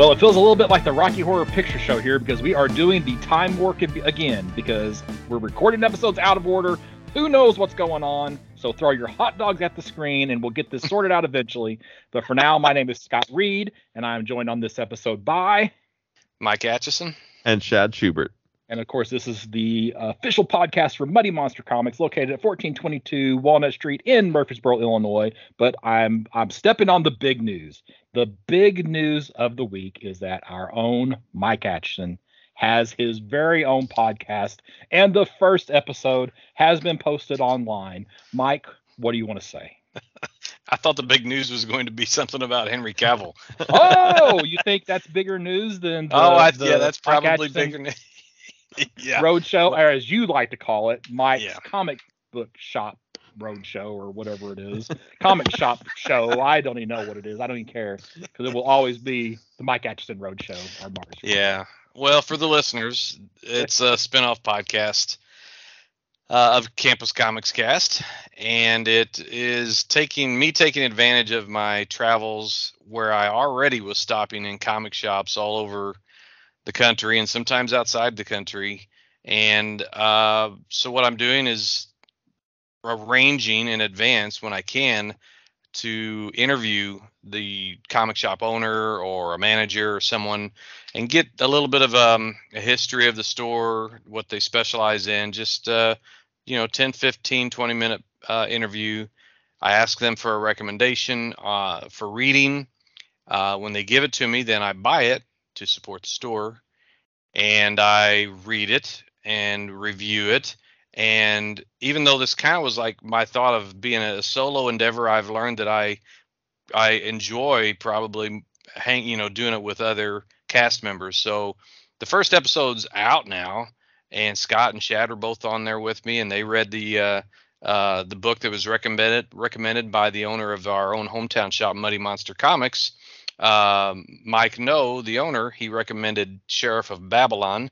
Well, it feels a little bit like the Rocky Horror Picture Show here because we are doing the time warp again because we're recording episodes out of order. Who knows what's going on? So throw your hot dogs at the screen and we'll get this sorted out eventually. But for now, my name is Scott Reed and I'm joined on this episode by Mike Atchison and Shad Schubert. And of course, this is the official podcast for Muddy Monster Comics, located at 1422 Walnut Street in Murphysboro, Illinois. But I'm I'm stepping on the big news. The big news of the week is that our own Mike Atchison has his very own podcast, and the first episode has been posted online. Mike, what do you want to say? I thought the big news was going to be something about Henry Cavill. oh, you think that's bigger news than? The, oh, I, yeah, that's probably bigger news. yeah. roadshow, or as you like to call it, Mike's yeah. comic book shop roadshow or whatever it is, comic shop show. I don't even know what it is. I don't even care because it will always be the Mike Atchison road show or Mars. Yeah. Well, for the listeners, it's a spinoff podcast uh, of Campus Comics Cast, and it is taking me taking advantage of my travels where I already was stopping in comic shops all over the country and sometimes outside the country. And uh, so what I'm doing is arranging in advance when I can to interview the comic shop owner or a manager or someone and get a little bit of um, a history of the store, what they specialize in, just uh, you know 10, 15, 20 minute uh, interview. I ask them for a recommendation uh, for reading. Uh, when they give it to me, then I buy it to support the store and I read it and review it. And even though this kind of was like my thought of being a solo endeavor, I've learned that I I enjoy probably hang you know doing it with other cast members. So the first episode's out now, and Scott and Shad are both on there with me, and they read the uh, uh, the book that was recommended recommended by the owner of our own hometown shop, Muddy Monster Comics, um, Mike No, the owner, he recommended Sheriff of Babylon,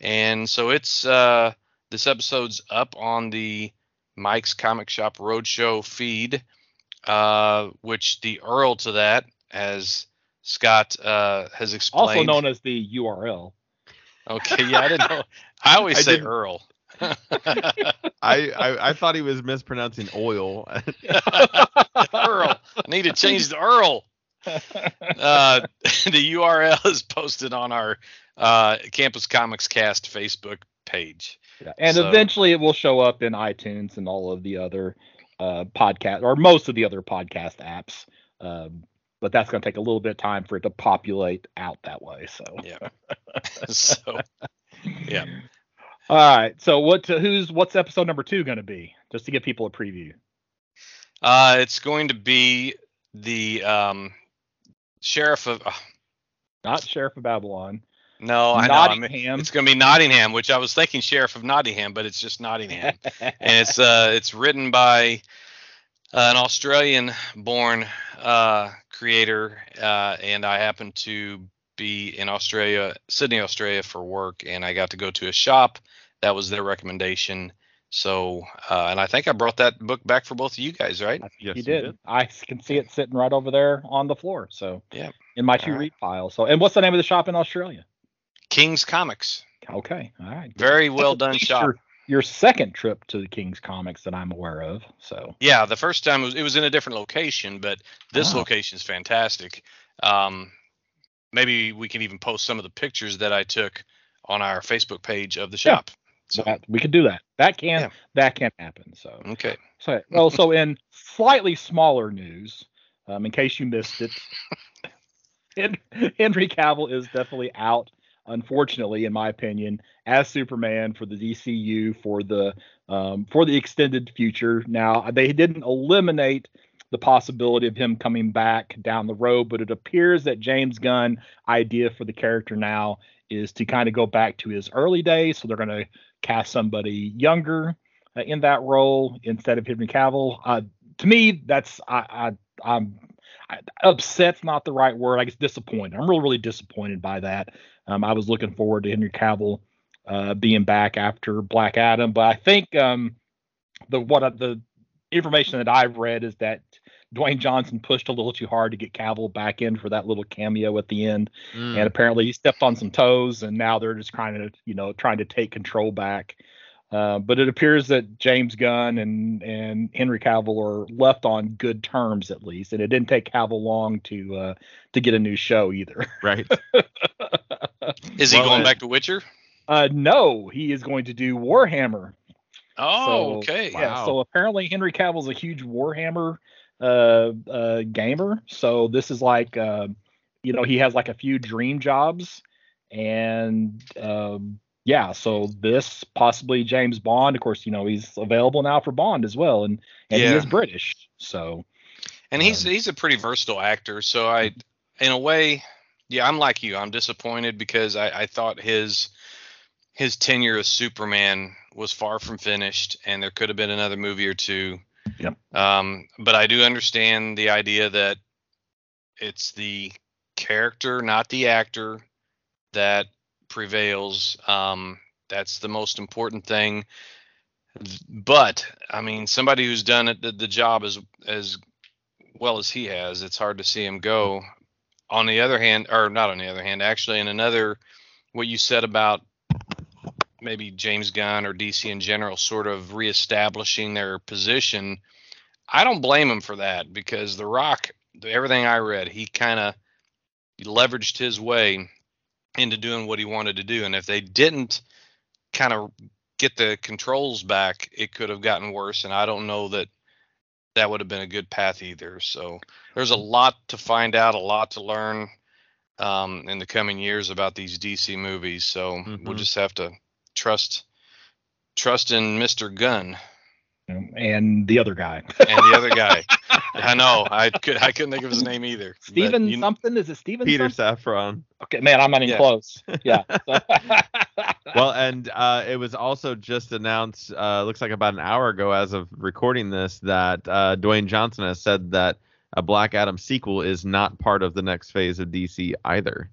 and so it's uh, this episode's up on the Mike's Comic Shop Roadshow feed, uh, which the URL to that, as Scott uh, has explained, also known as the URL. Okay, yeah, I didn't know. I always I say didn't. Earl. I, I, I thought he was mispronouncing oil. Earl. I need to change the Earl. uh, the URL is posted on our uh, Campus Comics Cast Facebook page. Yeah. And so, eventually it will show up in iTunes and all of the other uh, podcast or most of the other podcast apps. Um, but that's going to take a little bit of time for it to populate out that way. So yeah. so yeah. All right. So what? to, who's what's episode number two going to be? Just to give people a preview. Uh, it's going to be the um, sheriff of. Uh, Not sheriff of Babylon. No, I know. it's going to be Nottingham, which I was thinking sheriff of Nottingham, but it's just Nottingham, and it's uh it's written by uh, an Australian-born uh, creator, uh, and I happen to be in Australia, Sydney, Australia, for work, and I got to go to a shop. That was their recommendation. So, uh, and I think I brought that book back for both of you guys, right? Yes, you did. you did. I can see it sitting right over there on the floor. So, yeah, in my two right. read pile. So, and what's the name of the shop in Australia? King's Comics. Okay, all right. Very well done shop. Your, your, second trip to the King's Comics that I'm aware of. So. Yeah, the first time it was, it was in a different location, but this oh. location is fantastic. Um, maybe we can even post some of the pictures that I took on our Facebook page of the shop. Yeah. So that, we could do that. That can yeah. that can happen. So okay. So well, so in slightly smaller news, um, in case you missed it, Henry Cavill is definitely out. Unfortunately, in my opinion, as Superman for the DCU for the um, for the extended future. Now they didn't eliminate the possibility of him coming back down the road, but it appears that James Gunn idea for the character now is to kind of go back to his early days. So they're going to cast somebody younger uh, in that role instead of Henry Cavill. Uh, to me, that's I, I I'm I, upset's not the right word. I guess disappointed. I'm really really disappointed by that. Um, I was looking forward to Henry Cavill uh, being back after Black Adam, but I think um, the what the information that I've read is that Dwayne Johnson pushed a little too hard to get Cavill back in for that little cameo at the end, Mm. and apparently he stepped on some toes, and now they're just trying to, you know, trying to take control back. Uh, but it appears that James Gunn and and Henry Cavill are left on good terms at least, and it didn't take Cavill long to uh, to get a new show either. right. Is he Well, going back to Witcher? Uh, no, he is going to do Warhammer. Oh, So, okay. Wow. So apparently Henry Cavill's a huge Warhammer uh, uh, gamer. So this is like, uh, you know, he has like a few dream jobs, and um, yeah, so this possibly James Bond. Of course, you know he's available now for Bond as well, and and he is British. So And he's Um, he's a pretty versatile actor. So I, in a way, yeah, I'm like you. I'm disappointed because I, I thought his his tenure as Superman was far from finished, and there could have been another movie or two. Yep. Um, but I do understand the idea that it's the character, not the actor, that prevails. Um, that's the most important thing. But I mean, somebody who's done it the, the job as as well as he has, it's hard to see him go. On the other hand, or not on the other hand, actually, in another, what you said about maybe James Gunn or DC in general, sort of reestablishing their position. I don't blame him for that because The Rock, everything I read, he kind of leveraged his way into doing what he wanted to do. And if they didn't kind of get the controls back, it could have gotten worse. And I don't know that that would have been a good path either. So there's a lot to find out, a lot to learn um, in the coming years about these DC movies. So we'll Mhm. just have to trust trust in Mr. Gunn and the other guy, and the other guy. I know I could I couldn't think of his name either. but Steven you- something. Is it Steven? Peter something? Safran. Okay, man, I'm not even Yeah. close. Yeah. Well, and uh, it was also just announced, uh, looks like about an hour ago, as of recording this, that uh, Dwayne Johnson has said that a Black Adam sequel is not part of the next phase of DC either.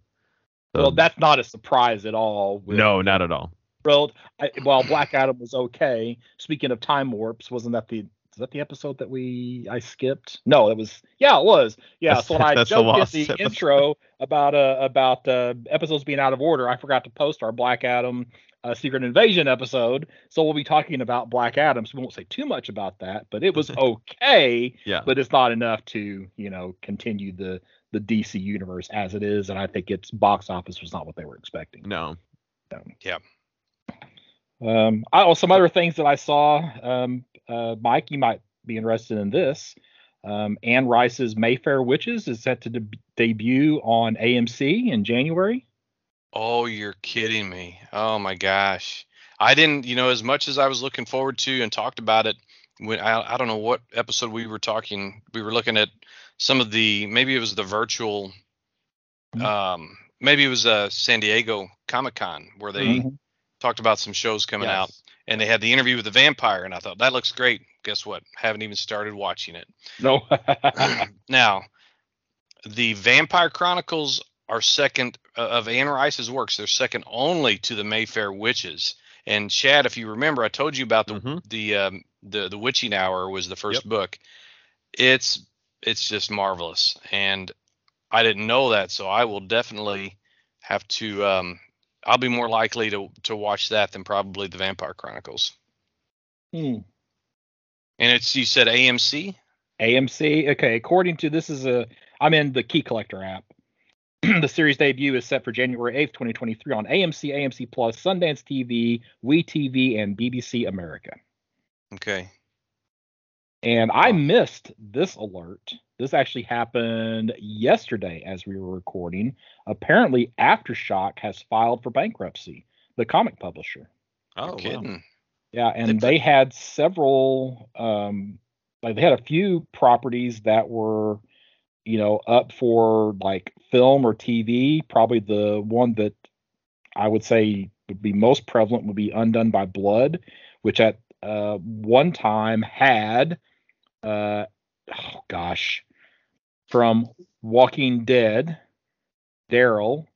So- well, that's not a surprise at all. with- no, not at all. Thrilled. I, while Black Adam was okay. Speaking of time warps, wasn't that the is that the episode that we I skipped? No, it was. Yeah, it was. Yeah. That's- so when I joked at the episode. intro about uh about uh episodes being out of order, I forgot to post our Black Adam uh, Secret Invasion episode. So we'll be talking about Black Adam. So we won't say too much about that, but it was okay. Yeah. But it's not enough to you know continue the the DC universe as it is, and I think its box office was not what they were expecting. No. Um, I, oh, some other things that I saw, um, uh, Mike, you might be interested in this. Um, Anne Rice's Mayfair Witches is set to de- debut on AMC in January. Oh, you're kidding me. Oh my gosh. I didn't, you know, as much as I was looking forward to and talked about it when I, I don't know what episode we were talking, we were looking at some of the maybe it was the virtual Mhm. um maybe it was uh San Diego Comic Con where they Mhm. Talked about some shows coming out and they had the interview with the vampire and I thought that looks great. Guess what? Haven't even started watching it. No. now, the Vampire Chronicles are second uh, of Anne Rice's works. They're second only to the Mayfair Witches. And Chad, if you remember, I told you about the Mhm. the um, the the Witching Hour was the first book. It's it's just marvelous, and I didn't know that, so I will definitely have to. Um, I'll be more likely to to watch that than probably the Vampire Chronicles. Hmm. And it's you said AMC. AMC. Okay, according to this is a I'm in the Key Collector app. the series debut is set for January 8th, 2023 on AMC, AMC Plus, Sundance TV, We TV, and BBC America. Okay. And I missed this alert. This actually happened yesterday as we were recording. Apparently, Aftershock has filed for bankruptcy, the comic publisher. Oh, You're wow. kidding. Yeah, and They they had several um like they had a few properties that were you know up for like film or TV. Probably the one that I would say would be most prevalent would be Undone by Blood, which at uh one time had uh oh gosh from Walking Dead, Daryl,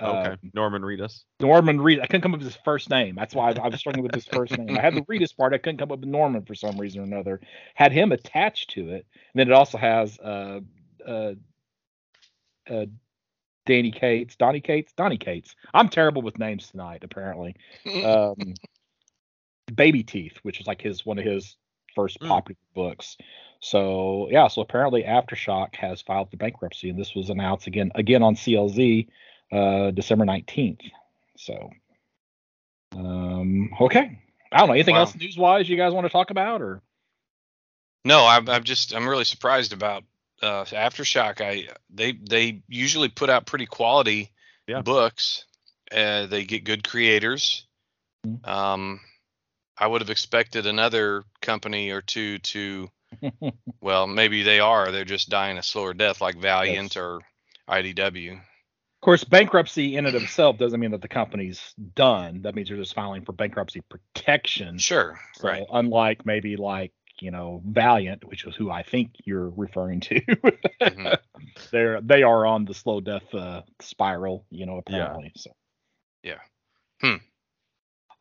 Okay, Um, Norman Reedus. Norman Reedus. I couldn't come up with his first name. That's why I, I was struggling with his first name. I had the Reedus part. I couldn't come up with Norman for some reason or another. Had him attached to it, and then it also has uh, uh, uh, Danny Cates, Donny Cates, Donny Cates. I'm terrible with names tonight. Apparently, um, Baby Teeth, which is like his one of his first Mm. popular books. So yeah, so apparently Aftershock has filed for bankruptcy, and this was announced again again on CLZ uh, December 19th. So um, okay, I don't know anything Wow. else news wise you guys want to talk about or No, I'm, I'm just I'm really surprised about uh, Aftershock. I they they usually put out pretty quality Yeah. books. Uh, they get good creators. Mhm. Um, I would have expected another company or two to, well, maybe they are. They're just dying a slower death, like Valiant Yes. or IDW. Of course, bankruptcy in and of itself doesn't mean that the company's done. That means you're just filing for bankruptcy protection. Sure, So right. unlike maybe like you know Valiant, which is who I think you're referring to, Mhm. they're they are on the slow death uh, spiral. You know apparently. So Yeah. Hmm.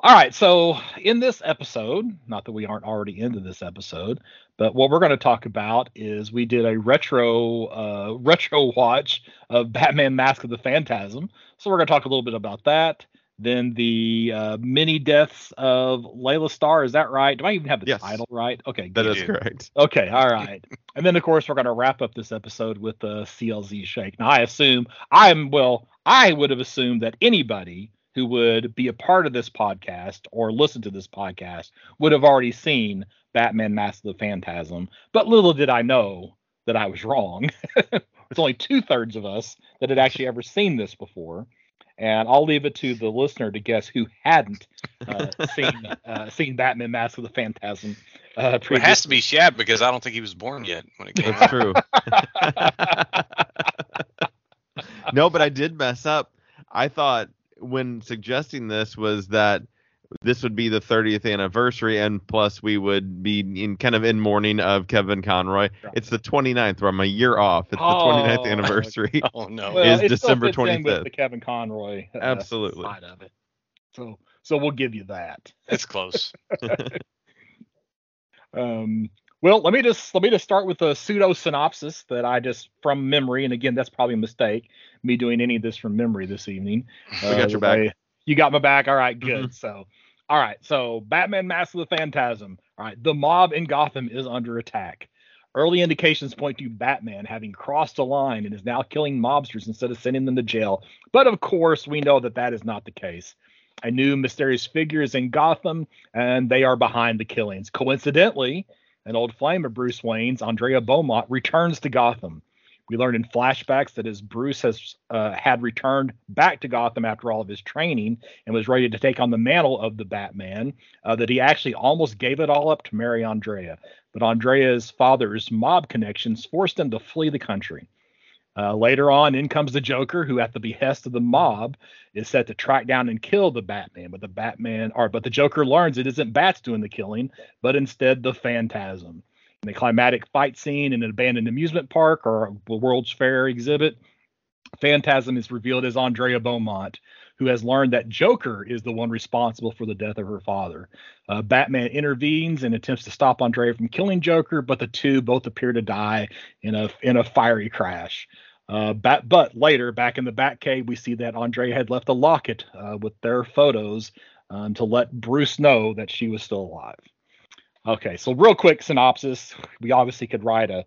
All right, so in this episode, not that we aren't already into this episode, but what we're going to talk about is we did a retro uh, retro watch of Batman: Mask of the Phantasm. So we're going to talk a little bit about that. Then the uh, many deaths of Laila Starr. Is that right? Do I even have the Yes. title right? Okay, that is do. correct. Okay, all right. and then of course we're going to wrap up this episode with the CLZ shake. Now I assume I'm well, I would have assumed that anybody who would be a part of this podcast or listen to this podcast would have already seen Batman Mask of the Phantasm. But little did I know that I was wrong. It's only two thirds of us that had actually ever seen this before. And I'll leave it to the listener to guess who hadn't uh, seen uh, seen Batman Mask of the Phantasm. Uh, Well, it has to be Shad because I don't think he was born yet when it came That's out. true. no, but I did mess up. I thought when suggesting this was that this would be the 30th anniversary, and plus we would be in kind of in mourning of Kevin Conroy. Right. It's the 29th, where I'm a year off. It's the Oh, 29th anniversary. Oh no. Well, is December fits in with 25th. The Kevin Conroy uh, Absolutely. side of it. So so we'll give you that. It's close. Um, well, let me just let me just start with a pseudo synopsis that I just from memory, and again, that's probably a mistake. Me doing any of this from memory this evening. We got Uh, your back. I- you got my back. All right, good. Mhm. So, all right. So, Batman: Mask of the Phantasm. All right, the mob in Gotham is under attack. Early indications point to Batman having crossed a line and is now killing mobsters instead of sending them to jail. But of course, we know that that is not the case. A new mysterious figure is in Gotham, and they are behind the killings. Coincidentally, an old flame of Bruce Wayne's, Andrea Beaumont, returns to Gotham. We learned in flashbacks that as Bruce has uh, had returned back to Gotham after all of his training and was ready to take on the mantle of the Batman, uh, that he actually almost gave it all up to marry Andrea. But Andrea's father's mob connections forced him to flee the country. Uh, later on, in comes the Joker, who, at the behest of the mob, is set to track down and kill the Batman. But the Batman, or but the Joker learns it isn't Bats doing the killing, but instead the Phantasm. In the climatic fight scene in an abandoned amusement park or a World's Fair exhibit, Phantasm is revealed as Andrea Beaumont, who has learned that Joker is the one responsible for the death of her father. Uh, Batman intervenes and attempts to stop Andrea from killing Joker, but the two both appear to die in a in a fiery crash. Uh, bat, but later, back in the Batcave, we see that Andrea had left a locket uh, with their photos um, to let Bruce know that she was still alive. Okay, so real quick synopsis. We obviously could write a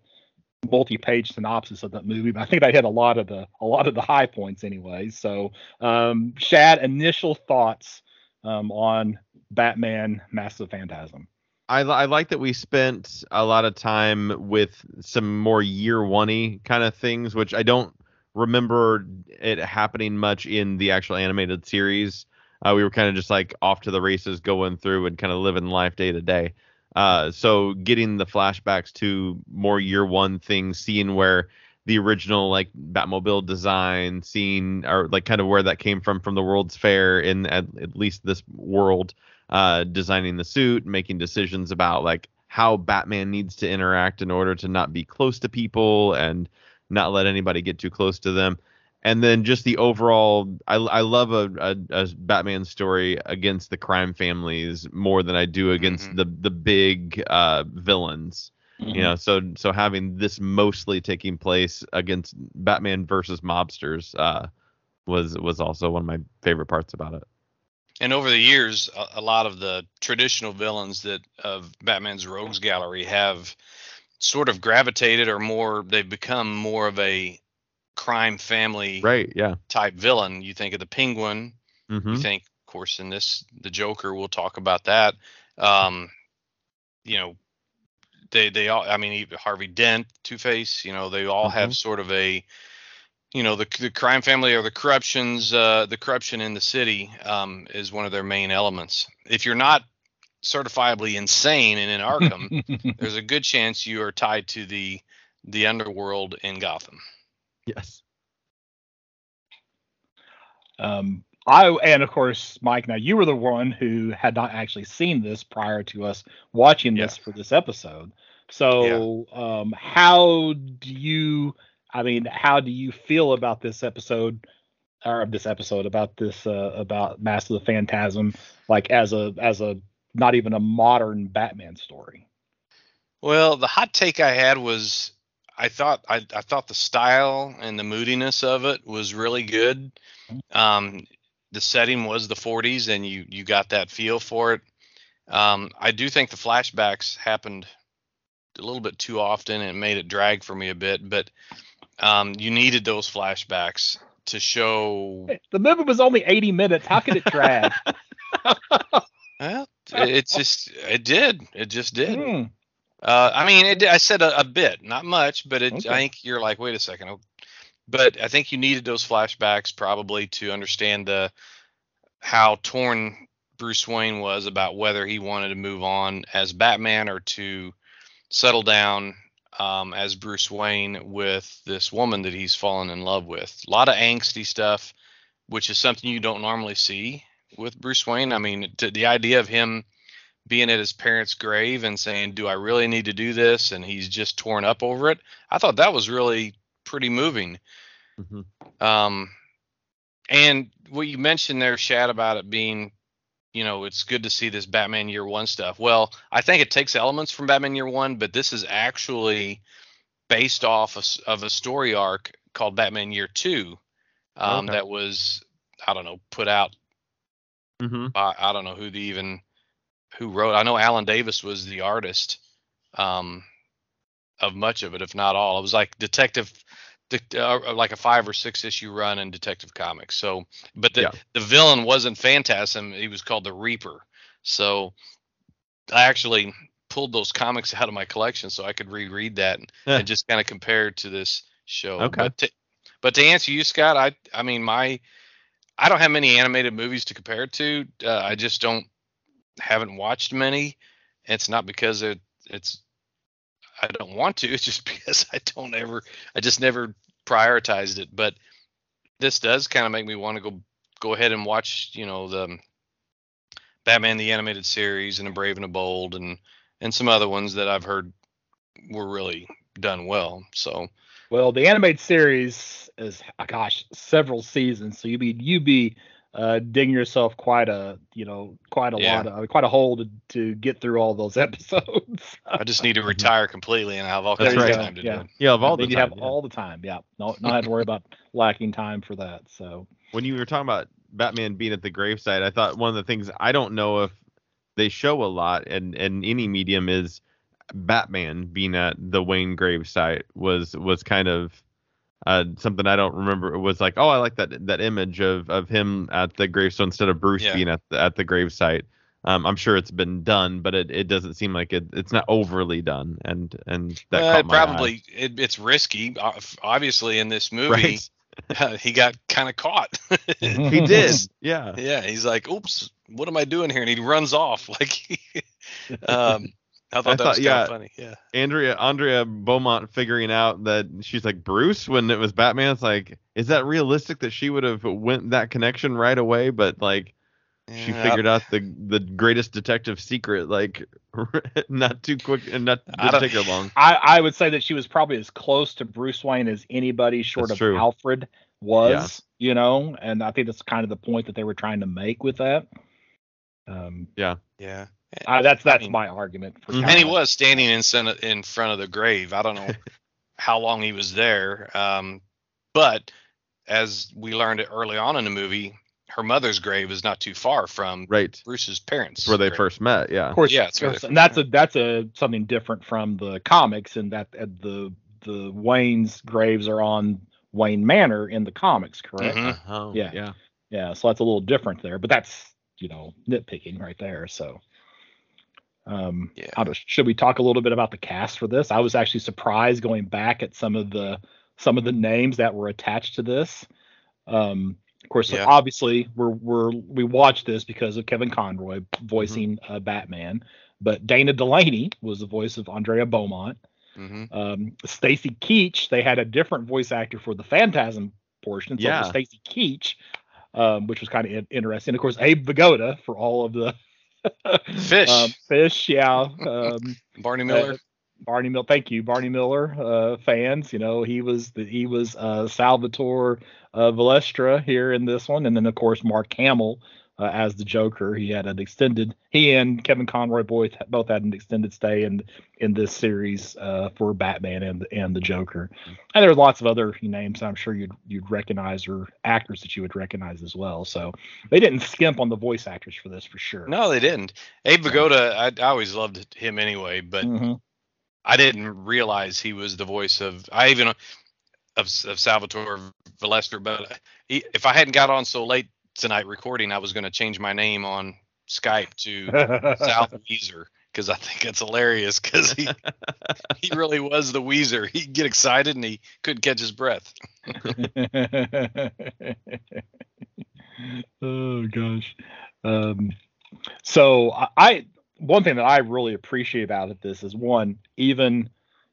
multi-page synopsis of that movie, but I think I hit a lot of the a lot of the high points anyway. So, um, Shad, initial thoughts um, on Batman: Mask of Phantasm. I, I like that we spent a lot of time with some more year one kind of things, which I don't remember it happening much in the actual animated series. Uh, we were kind of just like off to the races, going through and kind of living life day to day. Uh, so getting the flashbacks to more year one things, seeing where the original like Batmobile design, seeing or like kind of where that came from from the World's Fair in at, at least this world uh, designing the suit, making decisions about like how Batman needs to interact in order to not be close to people and not let anybody get too close to them. and then just the overall i, I love a, a, a batman story against the crime families more than i do against Mhm. the the big uh villains Mm-hmm. you know so so having this mostly taking place against batman versus mobsters uh was was also one of my favorite parts about it And over the years, a, a lot of the traditional villains that of Batman's rogues gallery have sort of gravitated or more they've become more of a crime family right yeah type villain. You think of the Penguin, hmm you think of course in this the Joker, we'll talk about that. Um you know, they they all I mean even Harvey Dent, Two-Face, you know, they all have sort of a you know the the crime family or the corruptions uh, the corruption in the city um, is one of their main elements. If you're not certifiably insane and in Arkham, there's a good chance you are tied to the the underworld in Gotham. yes Um, I and of course, Mike. Now you were the one who had not actually seen this prior to us watching this for this episode. So, um, how do you? I mean, how do you feel about this episode, or of this episode about this uh, about Master of the Phantasm, like as a as a not even a modern Batman story? Well, the hot take I had was I thought I, I thought the style and the moodiness of it was really good. Um, the setting was the 40s, and you you got that feel for it. Um, I do think the flashbacks happened a little bit too often and made it drag for me a bit, but um, you needed those flashbacks to show. The movie was only 80 minutes. How could it drag? Well, it, it just it did. It just did. Hmm. Uh, I mean, it, I said a, a bit, not much, but it, Okay. I think you're like, wait a second. oh, But I think you needed those flashbacks probably to understand the how torn Bruce Wayne was about whether he wanted to move on as Batman or to settle down um, as Bruce Wayne with this woman that he's fallen in love with. A lot of angsty stuff, which is something you don't normally see with Bruce Wayne. I mean, to, the idea of him being at his parents' grave and saying, "Do I really need to do this?" and he's just torn up over it. I thought that was really pretty moving. Mhm. Um, and what you mentioned there, Shad, about it being, you know, it's good to see this Batman Year One stuff. Well, I think it takes elements from Batman Year One, but this is actually based off of, of a story arc called Batman Year Two, um, Okay. that was I don't know put out hmm I, I don't know who the even who wrote. I know Alan Davis was the artist um, of much of it, if not all. It was like Detective, uh, like a five or six issue run in Detective Comics. So, but the Yeah. the villain wasn't Phantasm. He was called the Reaper. So, I actually pulled those comics out of my collection so I could reread that and, and just kind of compare it to this show. Okay. But to, but to answer you, Scott, I I mean my I don't have many animated movies to compare it to. Uh, I just don't haven't watched many. It's not because it it's I don't want to. It's just because I don't ever I just never prioritized it. But this does kind of make me want to go go ahead and watch you know the um, Batman the animated series and the Brave and the Bold and and some other ones that I've heard were really done well. So Well, the animated series is, oh gosh, several seasons. So you'd be you'd be uh, digging yourself quite a you know quite a Yeah. lot of quite a hole to, to get through all those episodes. I just need to retire completely and I have all That's kinds right. of time to Yeah. do it. Yeah, of all Then the you time. have yeah. all the time. Yeah, no, not have to worry about lacking time for that. So when you were talking about Batman being at the gravesite, I thought one of the things I don't know if they show a lot and in any medium is Batman being at the Wayne gravesite was was kind of uh, something I don't remember. It was like, oh, I like that that image of of him at the gravestone instead of Bruce Yeah. being at the at the gravesite. Um, I'm sure it's been done, but it, it doesn't seem like it, it's not overly done, and and that Well, caught it my eye. probably it, it's risky. Uh, Obviously, in this movie, right. he got kind of caught. he did, yeah. yeah, he's like, "Oops, what am I doing here?" And he runs off. Like, um, I thought I that thought, was yeah. funny. Yeah, Andrea Andrea Beaumont figuring out that she's like Bruce when it was Batman. It's like, is that realistic that she would have went that connection right away? But like, she Yeah, figured out the the greatest detective secret like not too quick and not I didn't take her long. I, I would say that she was probably as close to Bruce Wayne as anybody short That's of true. Alfred was, you know, and I think that's kind of the point that they were trying to make with that. Um, Yeah. I, that's that's mean- my argument. For. And he was standing in in front of the grave. I don't know how long he was there. Um, but as we learned early on in the movie, her mother's grave is not too far from Right. Bruce's parents. It's where they grave. first met. Yeah. Of course, Yeah, and that's a that's a something different from the comics, in that uh, the the Wayne's graves are on Wayne Manor in the comics, correct? Mhm. Uh-huh. Yeah. Yeah. Yeah, so that's a little different there, but that's you know nitpicking right there. So, um, Yeah. should we talk a little bit about the cast for this? I was actually surprised going back at some of the some of the names that were attached to this. Um, of course, Yeah. obviously, we're we're we watched this because of Kevin Conroy voicing uh, Batman, but Dana Delany was the voice of Andrea Beaumont. Mhm. Um, Stacy Keach, they had a different voice actor for the Phantasm portion. So Yeah. Stacy Keach, um, which was kind of interesting. Of course, Abe Vigoda for all of the Fish. um, fish, yeah. Um, Barney Miller. uh, Barney Miller, thank you, Barney Miller uh, fans. You know, he was the, he was uh, Salvatore uh, Valestra here in this one, and then of course Mark Hamill uh, as the Joker. He had an extended. He and Kevin Conroy both both had an extended stay in in this series uh, for Batman and and the Joker. And there's lots of other names I'm sure you'd you'd recognize or actors that you would recognize as well. So they didn't skimp on the voice actors for this for sure. no, they didn't. Abe Vigoda, I, I always loved him anyway, but Mhm. I didn't realize he was the voice of. I even of, of Salvatore Valestra, but he, if I hadn't got on so late tonight recording, I was going to change my name on Skype to South Weezer because I think it's hilarious because he he really was the Weezer. He'd get excited and he couldn't catch his breath. oh gosh. Um, so I, I one thing that I really appreciate about it this is one even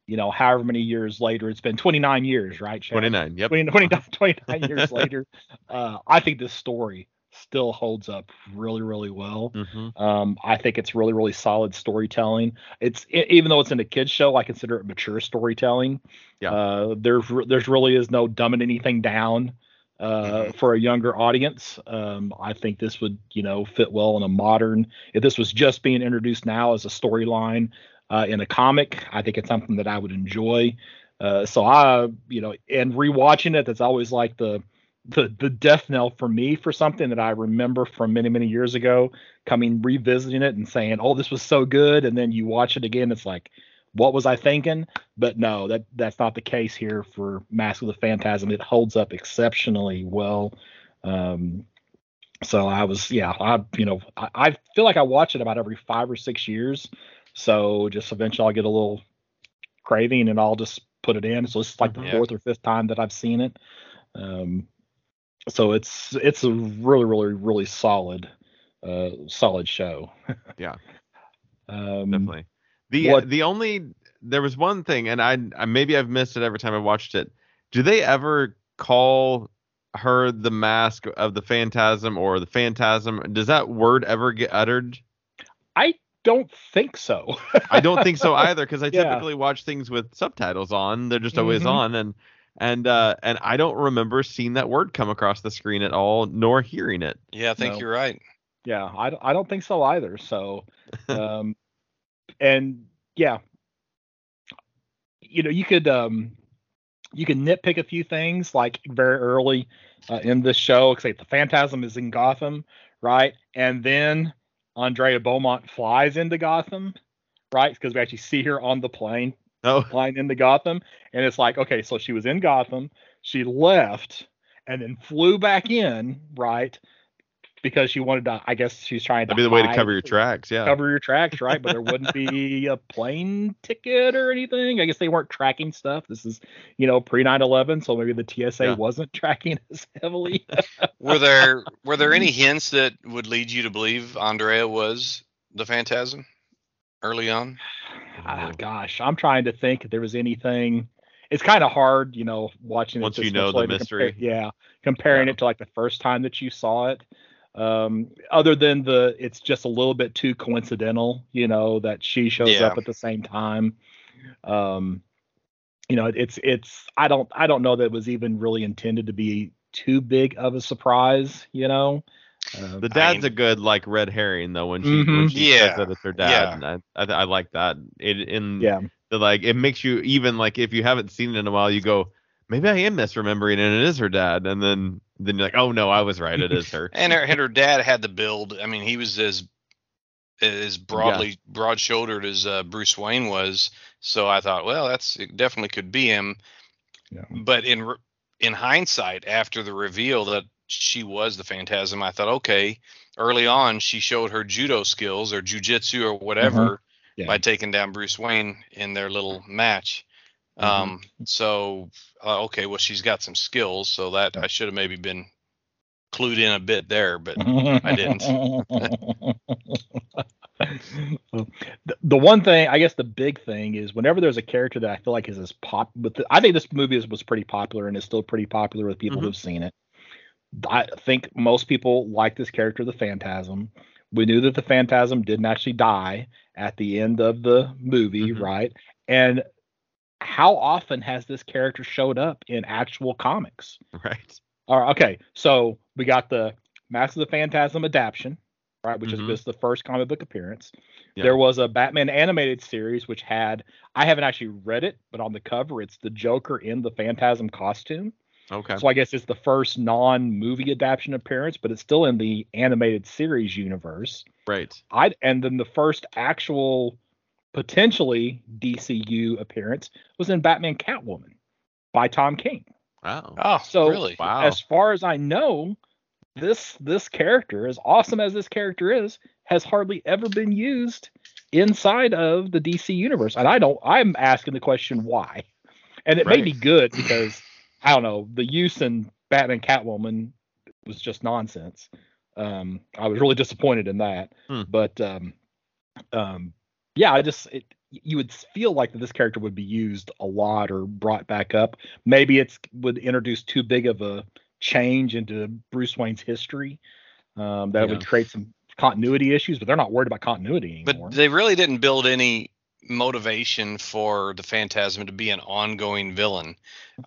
you know however many years later it's been 29 years right Chad? 29. Yep. 20, 29, 29 years later uh, I think this story still holds up really really well hmm um, I think it's really, really solid storytelling. It's e- even though it's in a kids show, I consider it mature storytelling. Yeah. Uh, there's there's really is no dumbing anything down uh, Mhm. for a younger audience. Um, I think this would you know fit well in a modern. If this was just being introduced now as a storyline uh, in a comic, I think it's something that I would enjoy. Uh, so I, you know, and rewatching it, that's always like the the the death knell for me for something that I remember from many many years ago coming revisiting it and saying oh this was so good. And then you watch it again it's like what was I thinking? But no that that's not the case here for Mask of the Phantasm. It holds up exceptionally well. Um so I was yeah I you know I, I feel like I watch it about every five or six years so just eventually I'll get a little craving and I'll just put it in so it's like the Yeah. fourth or fifth time that I've seen it um so it's it's a really really really solid uh solid show Yeah. um Definitely. The what- the only there was one thing, and I, I maybe I've missed it every time I watched it. Do they ever call her the mask of the phantasm or the phantasm? Does that word ever get uttered? i don't think so I don't think so either because I Yeah. typically watch things with subtitles on. They're just always Mhm. on, and and uh, and I don't remember seeing that word come across the screen at all, nor hearing it. Yeah, I think No. you're right. yeah I, don't- I don't think so either so um and yeah you know you could um you can nitpick a few things like very early uh, in this show say the phantasm is in gotham right and then andrea beaumont flies into gotham right? Because we actually see her on the plane Oh, flying into gotham. And it's like okay so she was in gotham. She left and then flew back in right because she wanted to i guess she's trying to that'd be the way to cover your tracks. Yeah. cover your tracks, right? But there wouldn't be a plane ticket or anything. I guess they weren't tracking stuff. This is, you know, pre 9/11, so maybe the TSA Yeah. wasn't tracking as heavily. Were there were there any hints that would lead you to believe Andrea was the Phantasm early on? Ah, gosh, I'm trying to think if there was anything. It's kind of hard, you know, watching Once it this you know the mystery. compare- yeah, comparing Yeah. it to like the first time that you saw it. Um, other than the, it's just a little bit too coincidental, you know, that she shows Yeah. up at the same time. Um, you know, it's it's I don't I don't know that it was even really intended to be too big of a surprise, you know. Uh, The dad's mean- a good like red herring though when she when Mhm. she Yeah, says that it's her dad. And I, I I like that. It in yeah, the, like it makes you even like if you haven't seen it in a while, you go maybe I am misremembering and it is her dad, and then then you're like oh no I was right it is her. And her, and her dad had the build. I mean, he was as as broadly broad shouldered as uh, Bruce Wayne was. So I thought, well, that's it definitely could be him. yeah. But in in hindsight, after the reveal that she was the Phantasm, I thought, okay, early on she showed her judo skills or jujitsu or whatever Yeah. by taking down Bruce Wayne in their little match. Mhm. Um, so uh, okay, well she's got some skills, so that I should have maybe been clued in a bit there, but I didn't. the, the one thing, I guess, the big thing is whenever there's a character that I feel like is as pop, but the, I think this movie is, was pretty popular and is still pretty popular with people Mhm. who've seen it. I think most people like this character, the Phantasm. We knew that the Phantasm didn't actually die at the end of the movie, Mhm. right? And how often has this character showed up in actual comics? right. All right, okay. So we got the Mask of the Phantasm adaptation, right, which Mhm. is just the first comic book appearance. Yeah. There was a Batman animated series which had I haven't actually read it, but on the cover it's the Joker in the Phantasm costume. Okay. So I guess it's the first non-movie adaptation appearance, but it's still in the animated series universe. Right. I and then the first actual potentially DCU appearance was in Batman Catwoman by Tom King. Wow. oh, So really? Wow. as far as I know, this this character, as awesome as this character is, has hardly ever been used inside of the DC universe. And I don't I'm asking the question why. And it may be good because I don't know, the use in Batman Catwoman was just nonsense. Um I was really disappointed in that. Hmm. But um um yeah, I just it, you would feel like that this character would be used a lot or brought back up. Maybe it's would introduce too big of a change into Bruce Wayne's history. Um, that Yeah. would create some continuity issues, but they're not worried about continuity anymore. But they really didn't build any motivation for the Phantasm to be an ongoing villain.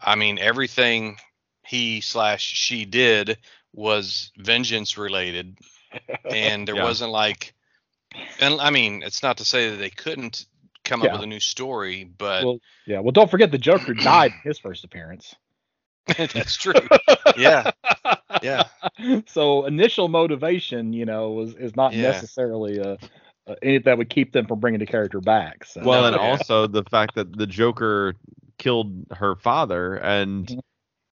I mean, everything he slash she did was vengeance related, and there Yeah. wasn't like, and I mean, it's not to say that they couldn't come up with a new story, but well, yeah. Well, don't forget the Joker died in his first appearance. that's true. Yeah, yeah. so initial motivation, you know, was is not Yeah. necessarily a, a anything that would keep them from bringing the character back. So. Well, and also the fact that the Joker killed her father and Mhm.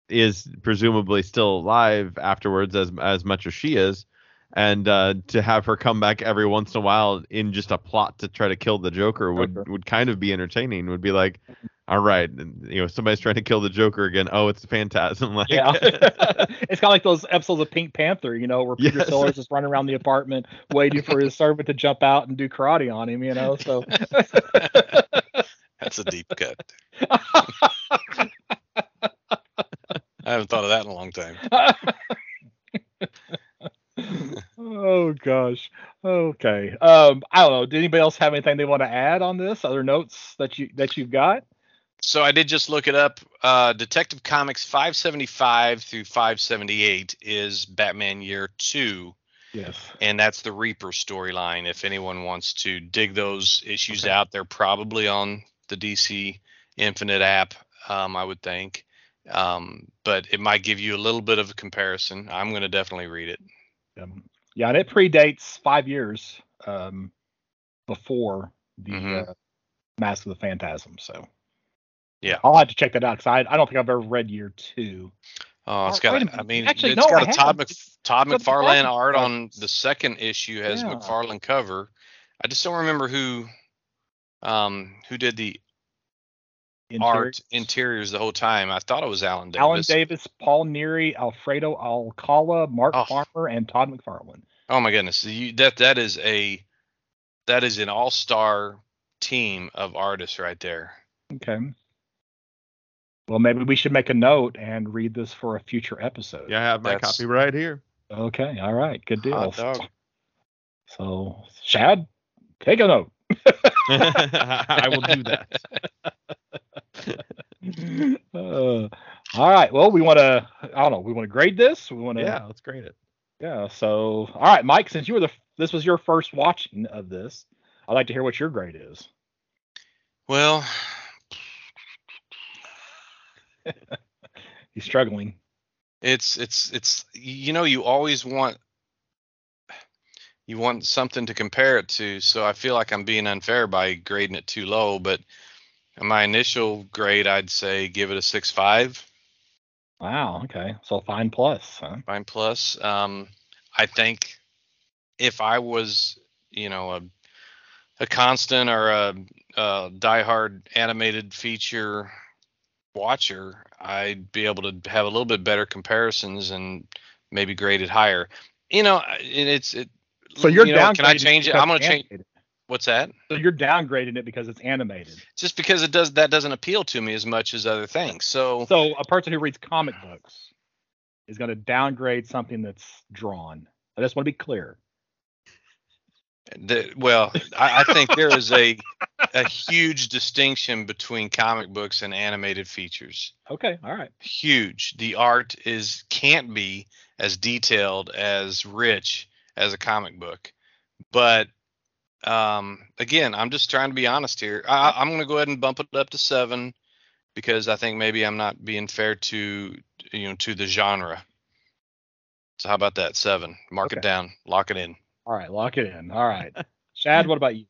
is presumably still alive afterwards, as as much as she is, and uh, to have her come back every once in a while in just a plot to try to kill the Joker would Joker. would kind of be entertaining. Would be like, all right, you know, somebody's trying to kill the Joker again. Oh, it's the Phantasm. Like, Yeah, it's kind of like those episodes of Pink Panther, you know, where Peter Yes. Sellers is running around the apartment waiting for his servant to jump out and do karate on him, you know. So That's a deep cut. I haven't thought of that in a long time. Oh gosh. Okay. Um, I don't know. Did anybody else have anything they want to add on this? Other notes that you that you've got? So I did just look it up. Uh, Detective Comics 575 through 578 is Batman Year Two, Yes. and that's the Reaper storyline. If anyone wants to dig those issues Okay. out, they're probably on the DC Infinite app. Um, I would think, um, but it might give you a little bit of a comparison. I'm going to definitely read it. Um, yeah, and it predates five years um, before the Mhm. uh, Mask of the Phantasm. So Yeah. I'll have to check that out because I, I don't think I've ever read year two. Oh, it's Or- got. wait a a- I mean, Actually, it's no, got I a Todd haven't. Mc, Todd it's McFarlane McFarlane art on the second issue has Yeah. McFarlane cover. I just don't remember who, um, who did the art Interiors. interiors the whole time. I thought it was Alan Davis. Alan Davis, Paul Neary, Alfredo Alcala, Mark Oh. Farmer, and Todd McFarlane. Oh my goodness, you, that that is a that is an all star team of artists right there. Okay. Well, maybe we should make a note and read this for a future episode. yeah, I have my That's- copy right here. Okay. All right. Good deal. So, Shad, take a note. I will do that. Uh, all right. Well, we want to I don't know. We want to grade this. We want to. Yeah, let's grade it. Yeah. So, all right, Mike. Since you were the this was your first watching of this, I'd like to hear what your grade is. Well, He's struggling. it's it's it's you know you always want you want something to compare it to. So I feel like I'm being unfair by grading it too low. But my initial grade, I'd say give it a six five. Wow. Okay. So fine plus. Huh? Fine plus. Um, I think if I was, you know, a a constant or a, a diehard animated feature watcher, I'd be able to have a little bit better comparisons and maybe grade it higher. You know, it, it's it. So you're you know, Can I change it? I'm going it's to change. What's that? So you're downgrading it because it's animated. Just because it does that doesn't appeal to me as much as other things. So So a person who reads comic books is going to downgrade something that's drawn. I just want to be clear. The, well, I, I think there is a a huge distinction between comic books and animated features. Okay. All right. Huge. The art is can't be as detailed as rich as a comic book, but um, again, I'm just trying to be honest here. I, I'm going to go ahead and bump it up to seven because I think maybe I'm not being fair to you know to the genre. So how about that? Seven. Mark it down. Lock it in. All right. Lock it in. All right. Shad, what about you?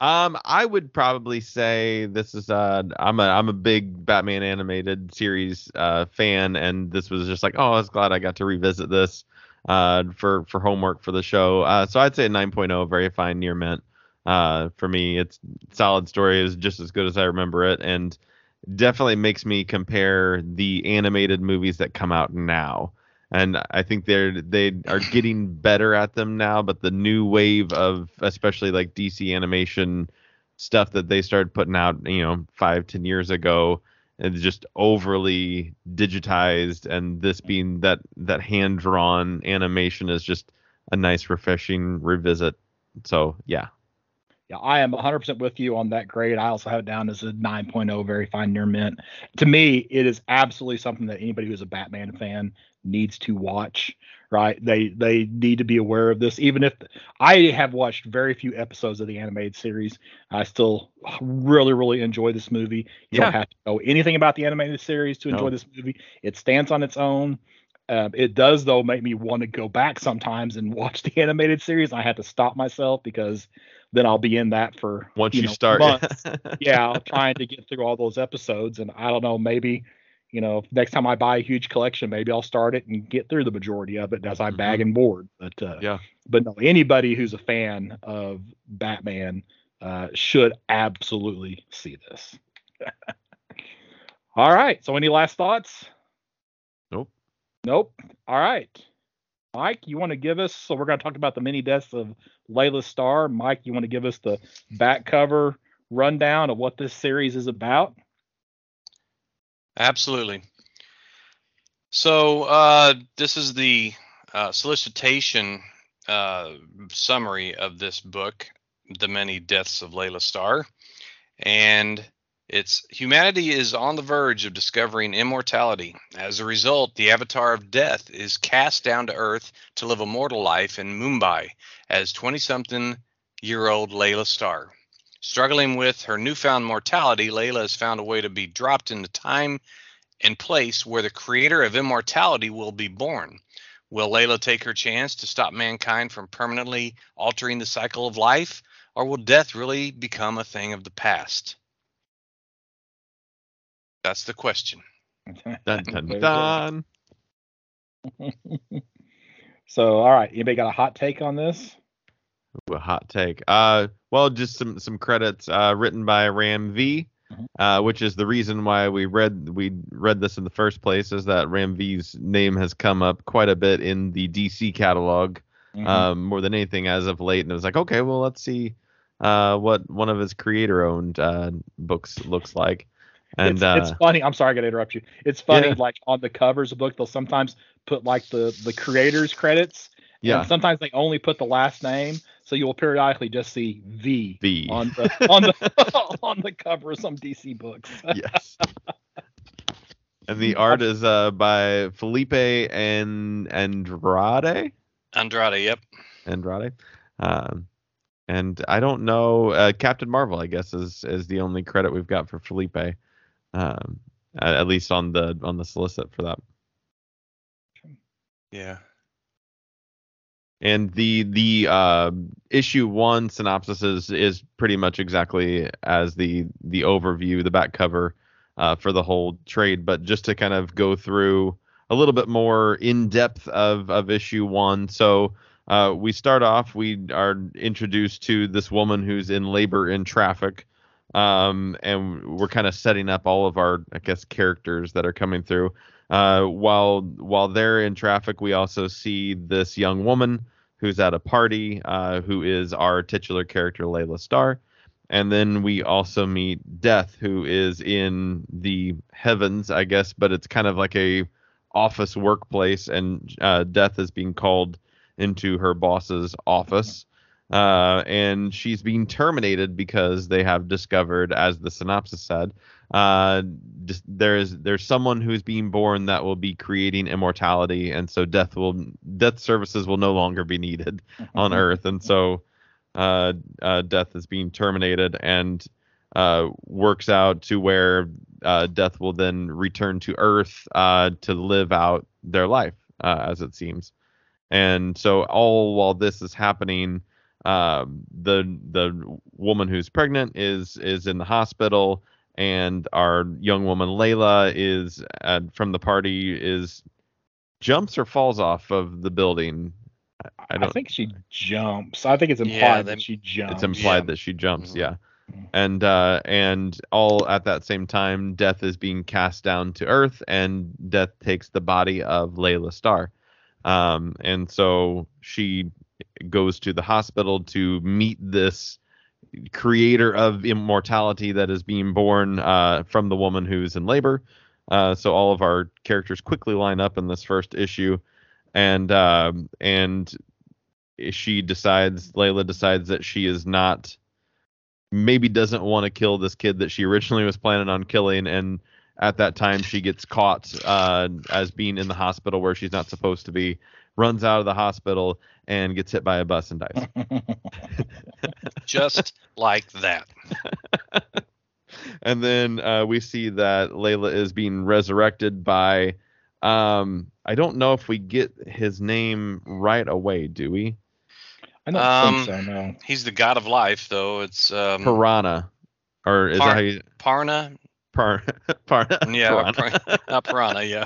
Um, I would probably say this is uh I'm a I'm a big Batman animated series uh fan and this was just like, oh, I was glad I got to revisit this uh for for homework for the show. Uh so I'd say a 9.0, very fine near mint. Uh for me, it's solid story is just as good as I remember it and definitely makes me compare the animated movies that come out now. And I think they're they are getting better at them now, but the new wave of especially like DC animation stuff that they started putting out, you know, five, ten years ago, is just overly digitized. And this being that that hand drawn animation is just a nice, refreshing revisit. So yeah, Yeah, I am 100% with you on that grade. I also have it down as a 9.0, very fine near mint. To me, it is absolutely something that anybody who's a Batman fan needs to watch. Right? They they need to be aware of this. Even if I have watched very few episodes of the animated series, I still really really enjoy this movie. You Yeah. don't have to know anything about the animated series to enjoy No. this movie. It stands on its own. Um, it does though make me want to go back sometimes and watch the animated series. I had to stop myself because then I'll be in that for once you, know, start, months. yeah, trying to get through all those episodes. And I don't know, maybe, you know, next time I buy a huge collection, maybe I'll start it and get through the majority of it as I bag and board. But uh, yeah, but no, anybody who's a fan of Batman uh, should absolutely see this. all right. So any last thoughts? Nope. Nope. All right. Mike, you want to give us? So we're going to talk about the many deaths of Laila Starr. Mike, you want to give us the back cover rundown of what this series is about? Absolutely. So uh, this is the uh, solicitation uh, summary of this book, "The Many Deaths of Laila Starr," and it's humanity is on the verge of discovering immortality. As a result, the avatar of death is cast down to Earth to live a mortal life in Mumbai as 20-something-year-old Laila Starr. Struggling with her newfound mortality, Laila has found a way to be dropped into time and place where the creator of immortality will be born. Will Laila take her chance to stop mankind from permanently altering the cycle of life, or will death really become a thing of the past? That's the question. dun dun dun. So, all right. Anybody got a hot take on this? Ooh, a hot take. Uh, well, just some some credits. Uh, written by Ram V, Mhm. uh, which is the reason why we read we read this in the first place. Is that Ram V's name has come up quite a bit in the DC catalog, Mhm. um, more than anything as of late. And it was like, okay, well, let's see, uh, what one of his creator-owned uh, books looks like. And it's, uh, it's funny. I'm sorry, I got to interrupt you. It's funny, Yeah. like on the covers of the book, they'll sometimes put like the the creators credits. Yeah. And sometimes they only put the last name, so you will periodically just see V, V. on the on the on the cover of some DC books. yes. and the art is uh, by Filipe and Andrade. Andrade, yep. Andrade. Um, and I don't know. Uh, Captain Marvel, I guess, is is the only credit we've got for Filipe, um, at, at least on the on the solicit for that. Yeah. And the the uh, issue one synopsis is is pretty much exactly as the the overview, the back cover uh, for the whole trade. But just to kind of go through a little bit more in depth of of issue one. So uh, we start off, we are introduced to this woman who's in labor in traffic. Um, and we're kind of setting up all of our, I guess, characters that are coming through. Uh, while while they're in traffic, we also see this young woman who's at a party, uh, who is our titular character, Laila Starr. And then we also meet Death, who is in the heavens, I guess, but it's kind of like a office workplace, and uh, Death is being called into her boss's office. Uh, and she's being terminated because they have discovered, as the synopsis said, uh, there's there's someone who's being born that will be creating immortality, and so death will death services will no longer be needed on Earth, and so uh, uh, death is being terminated, and uh, works out to where uh, death will then return to Earth uh, to live out their life, uh, as it seems. And so all while this is happening, um, the the woman who's pregnant is is in the hospital, and our young woman Laila is at, from the party is jumps or falls off of the building. I, I think she jumps. I think it's implied Yeah, that she jumps. It's implied Yeah. that she jumps, Mhm. yeah. Mhm. And uh, and all at that same time, Death is being cast down to Earth, and Death takes the body of Laila Starr. Um, and so she goes to the hospital to meet this creator of immortality that is being born uh, from the woman who's in labor. Uh, so all of our characters quickly line up in this first issue, and um, and she decides Laila decides that she is not maybe doesn't want to kill this kid that she originally was planning on killing. And at that time she gets caught uh, as being in the hospital where she's not supposed to be runs out of the hospital and gets hit by a bus and dies Just like that. and then uh, we see that Laila is being resurrected by um I don't know if we get his name right away, do we? I don't Um, think so. No. He's the god of life, though. It's um, Piranha. Or is Par- that how you Parna. Par, Parna? Yeah, Piranha. Par- not Piranha. Yeah.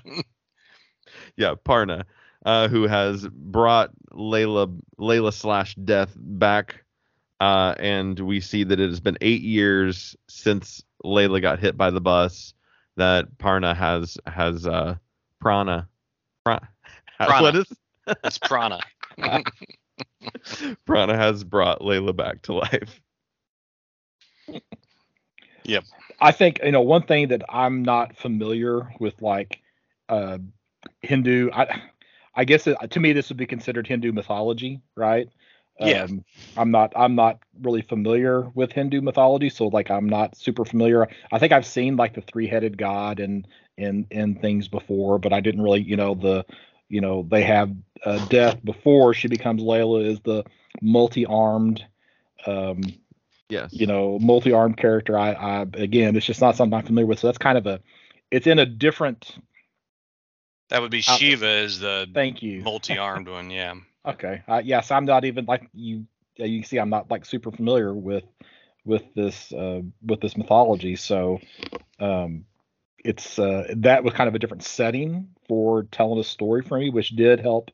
yeah, Parna, uh, who has brought Laila Laila slash Death back, uh, and we see that it has been eight years since Laila got hit by the bus. That Parna has has uh, Prana, Pra- Prana. what is It's Prana. Prana has brought Laila back to life. Yep. I think you know one thing that I'm not familiar with, like uh, Hindu. I I guess it, to me this would be considered Hindu mythology, right? Yeah. Um, I'm not I'm not really familiar with Hindu mythology, so like I'm not super familiar. I think I've seen like the three-headed god and in in things before, but I didn't really, you know, the you know they have uh, death before she becomes Laila is the multi-armed um Yes. you know, multi-armed character. I, I again, it's just not something I'm familiar with. So that's kind of a, it's in a different. That would be Uh, Shiva is the Thank you. multi-armed one. Yeah. Okay. Uh, yes, I'm not even like you. You see, I'm not like super familiar with with this uh, with this mythology. So, um, it's uh, that was kind of a different setting for telling a story for me, which did help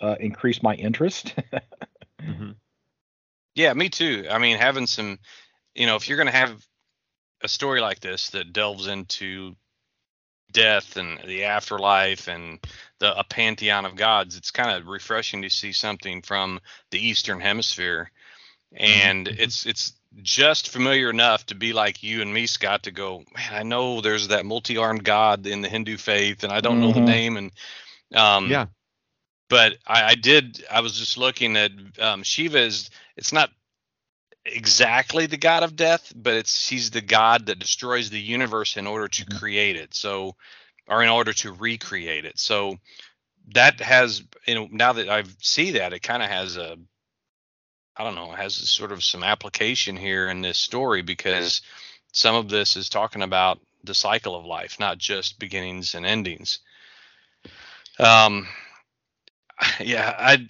uh, increase my interest. Mhm. Yeah, me too. I mean, having some, you know, if you're going to have a story like this that delves into death and the afterlife and the a pantheon of gods, it's kind of refreshing to see something from the Eastern Hemisphere, and it's it's just familiar enough to be like you and me, Scott, to go, man, I know there's that multi-armed god in the Hindu faith, and I don't know the Mhm. name, and um, Yeah. but I, I did. I was just looking at um, Shiva is. It's not exactly the god of death, but it's he's the god that destroys the universe in order to Mhm. create it. So or in order to recreate it. So that has you know now that I see that it kind of has a I don't know has sort of some application here in this story because some of this is talking about the cycle of life, not just beginnings and endings. Um, yeah, I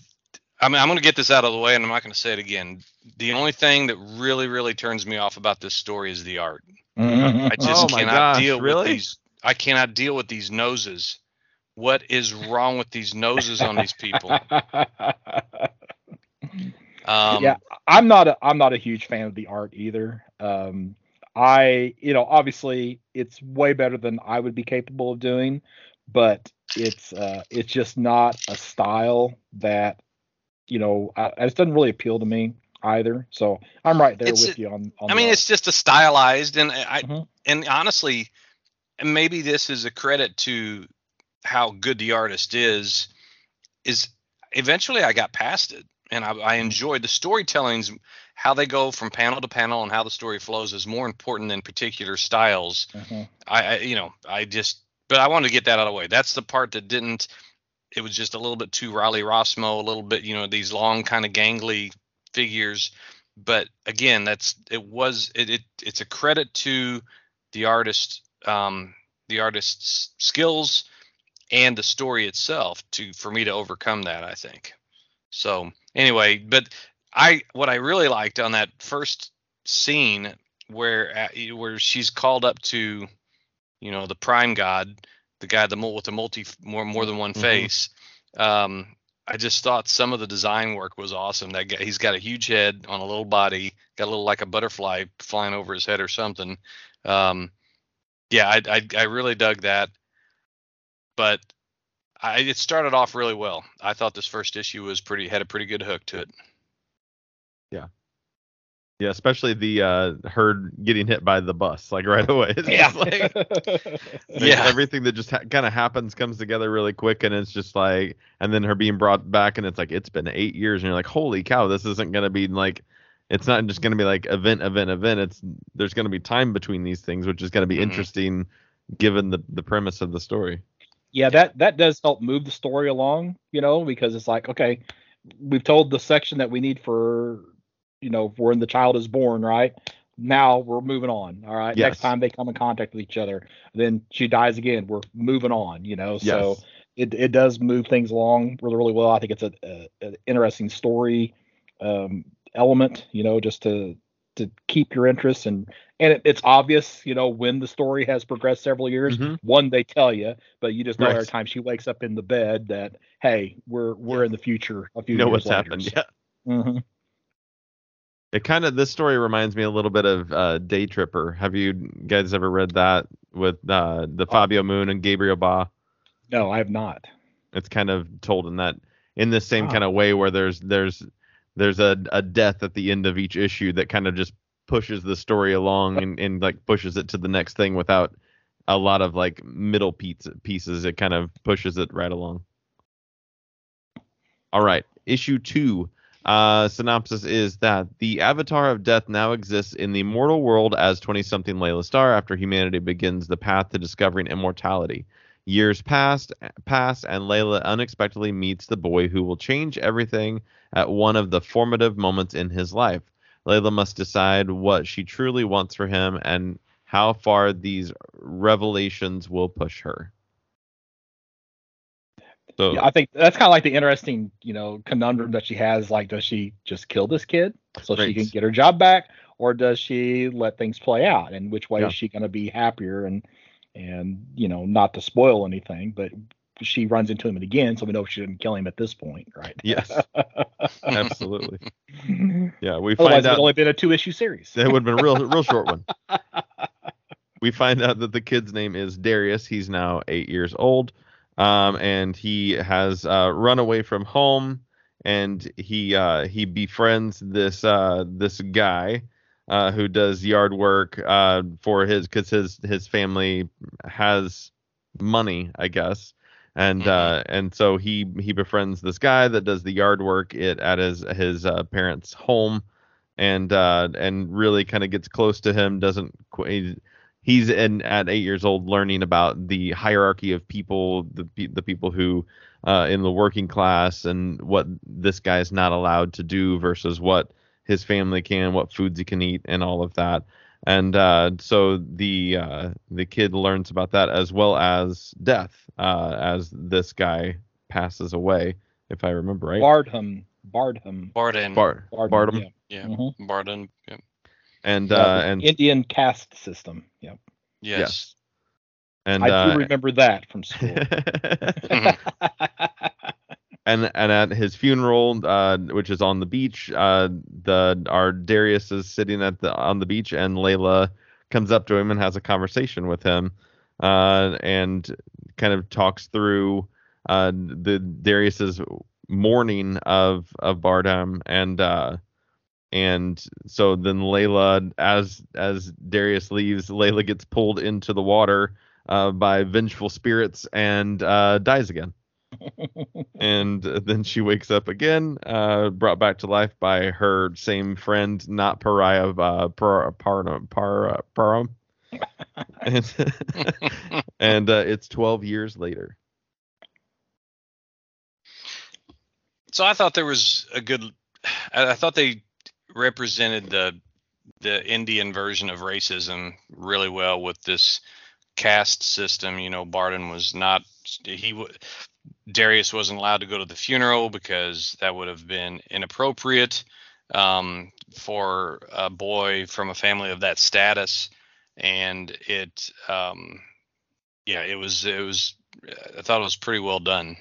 I mean, I'm going to get this out of the way, and I'm not going to say it again. The only thing that really, really turns me off about this story is the art. Mm-hmm. I just Oh my cannot gosh, deal really? with these. I cannot deal with these noses. What is wrong with these noses on these people? Um, yeah, I'm not a I'm not a huge fan of the art either. Um, I you know obviously it's way better than I would be capable of doing, but it's uh, it's just not a style that you know I, it just doesn't really appeal to me either. So I'm right there It's with a- you on. on I mean, it's just a stylized, and I Mhm. and honestly, maybe this is a credit to how good the artist is. Is eventually I got past it, and I, I enjoyed the storytelling's how they go from panel to panel and how the story flows is more important than particular styles. Mhm. I, I you know I just but I wanted to get that out of the way. That's the part that didn't. It was just a little bit too Riley Rossmo, a little bit you know these long kind of gangly figures. But again, that's it was it, it it's a credit to the artist um, the artist's skills and the story itself to for me to overcome that. I think. So anyway, but I what I really liked on that first scene where uh, where she's called up to you know the prime god the guy the with the multi more more than one Mhm. face um i just thought some of the design work was awesome that guy he's got a huge head on a little body got a little like a butterfly flying over his head or something um yeah i i, I really dug that but I, it started off really well. I thought this first issue was pretty had a pretty good hook to it. Yeah, especially the uh her getting hit by the bus like right away. It's yeah. like Yeah. everything that just ha- kind of happens comes together really quick and it's just like and then her being brought back and it's like it's been 8 years and you're like holy cow this isn't going to be like it's not just going to be like event event event it's there's going to be time between these things which is going to be Mhm. interesting given the the premise of the story. yeah that that does help move the story along you know because it's like okay we've told the section that we need for you know when the child is born right now we're moving on all right Yes. next time they come in contact with each other then she dies again we're moving on you know so Yes. it, it does move things along really really well i think it's a, a, an interesting story um element you know just to to keep your interest and and it, it's obvious you know when the story has progressed several years Mhm. one they tell you but you just know Right. every time she wakes up in the bed that hey we're we're in the future a few You know years what's later. happened. Yeah. Mhm. It kind of this story reminds me a little bit of uh, Day Tripper. Have you guys ever read that with uh, the Fabio Moon and Gabriel Ba? no i have not It's kind of told in that in the same kind of way where there's there's there's a, a death at the end of each issue that kind of just pushes the story along and, and like pushes it to the next thing without a lot of like middle piece, pieces. It kind of pushes it right along. All right, issue two. Uh, synopsis is that the Avatar of Death now exists in the mortal world as 20-something Laila Starr after humanity begins the path to discovering immortality. Years past pass, and Laila unexpectedly meets the boy who will change everything at one of the formative moments in his life. Laila must decide what she truly wants for him and how far these revelations will push her. So yeah i think that's kind of like the interesting you know conundrum that she has like does she just kill this kid so she can get her job back or does she let things play out and which way Yeah. is she going to be happier and and you know not to spoil anything but she runs into him again so we know she didn't kill him at this point right yes, absolutely. Yeah, we otherwise find out only been a two issue series It would have been a real, real short one. We find out that the kid's name is Darius. He's now eight years old, um, and he has uh, run away from home. And he uh, he befriends this uh, this guy uh, who does yard work uh, for his because his his family has money, I guess. And uh, and so he he befriends this guy that does the yard work it at his his uh, parents' home and uh and really kind of gets close to him doesn't qu- he's in at eight years old learning about the hierarchy of people, the the people who uh, in the working class, and what this guy's not allowed to do versus what his family can, what foods he can eat, and all of that. And uh, so the uh, the kid learns about that as well as death, uh, as this guy passes away, if I remember right. Bardham. Bardham. Barden. Bar- Bardham, Bardham. yeah. yeah. Mhm. Barden. Yeah. And Yeah, uh, and Indian caste system. Yep. Yes. and I uh, do remember that from school. And and at his funeral, uh, which is on the beach, uh, the our Darius is sitting at the on the beach, and Laila comes up to him and has a conversation with him, uh, and kind of talks through uh, the Darius's mourning of of Bardam, and uh, and so then Laila, as as Darius leaves, Laila gets pulled into the water uh, by vengeful spirits and uh, dies again and then she wakes up again, uh, brought back to life by her same friend, not pariah, uh, par, par, par, param. and and uh, it's 12 years later. So I thought there was a good. I thought they represented the the Indian version of racism really well with this caste system. You know, Barden was not he. Darius wasn't allowed to go to the funeral because that would have been inappropriate um, for a boy from a family of that status, and it, um, yeah, it was it was. I thought it was pretty well done.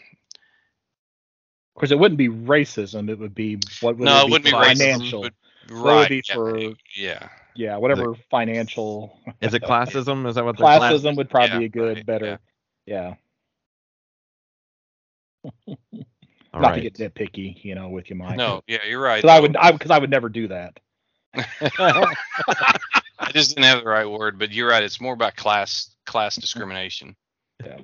Of course, it wouldn't be racism. It would be what would no, it it wouldn't be racism. would right. be yeah, for- yeah. yeah, whatever financial Is it classism? Is that what classism would probably Yeah, be a good, right, better. Yeah, All not right. to get nitpicky, you know, with you, Mike. No, yeah, you're right. because I would, I because I would never do that. I just didn't have the right word, but you're right. It's more about class class discrimination. Yeah.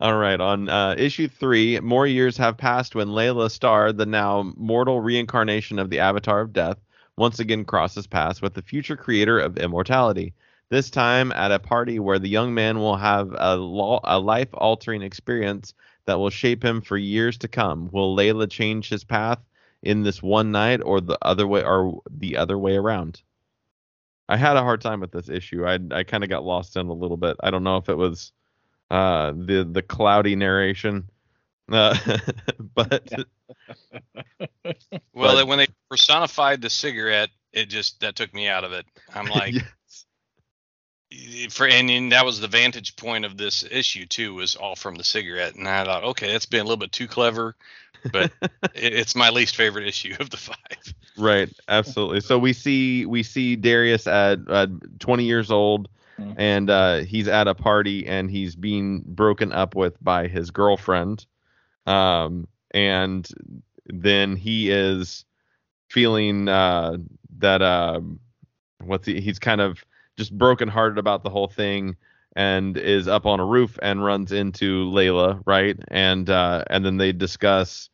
All right. On uh, issue three, more years have passed when Laila Starr, the now mortal reincarnation of the Avatar of Death, once again crosses paths with the future creator of immortality. This time at a party where the young man will have a, a life-altering experience that will shape him for years to come. Will Laila change his path in this one night, or the other way, or the other way around? I had a hard time with this issue. I I kind of got lost in a little bit. I don't know if it was uh the the cloudy narration uh, but Well, But- when they personified the cigarette, it just that took me out of it. I'm like, yes. for and, and that was the vantage point of this issue too, was all from the cigarette, and I thought, okay, that's been a little bit too clever, but it, it's my least favorite issue of the five. right absolutely so we see we see darius at uh, 20 years old Mhm. and uh he's at a party and he's being broken up with by his girlfriend um and then he is feeling uh that um what's he he's kind of just brokenhearted about the whole thing and is up on a roof and runs into Laila, right? And uh and then they discuss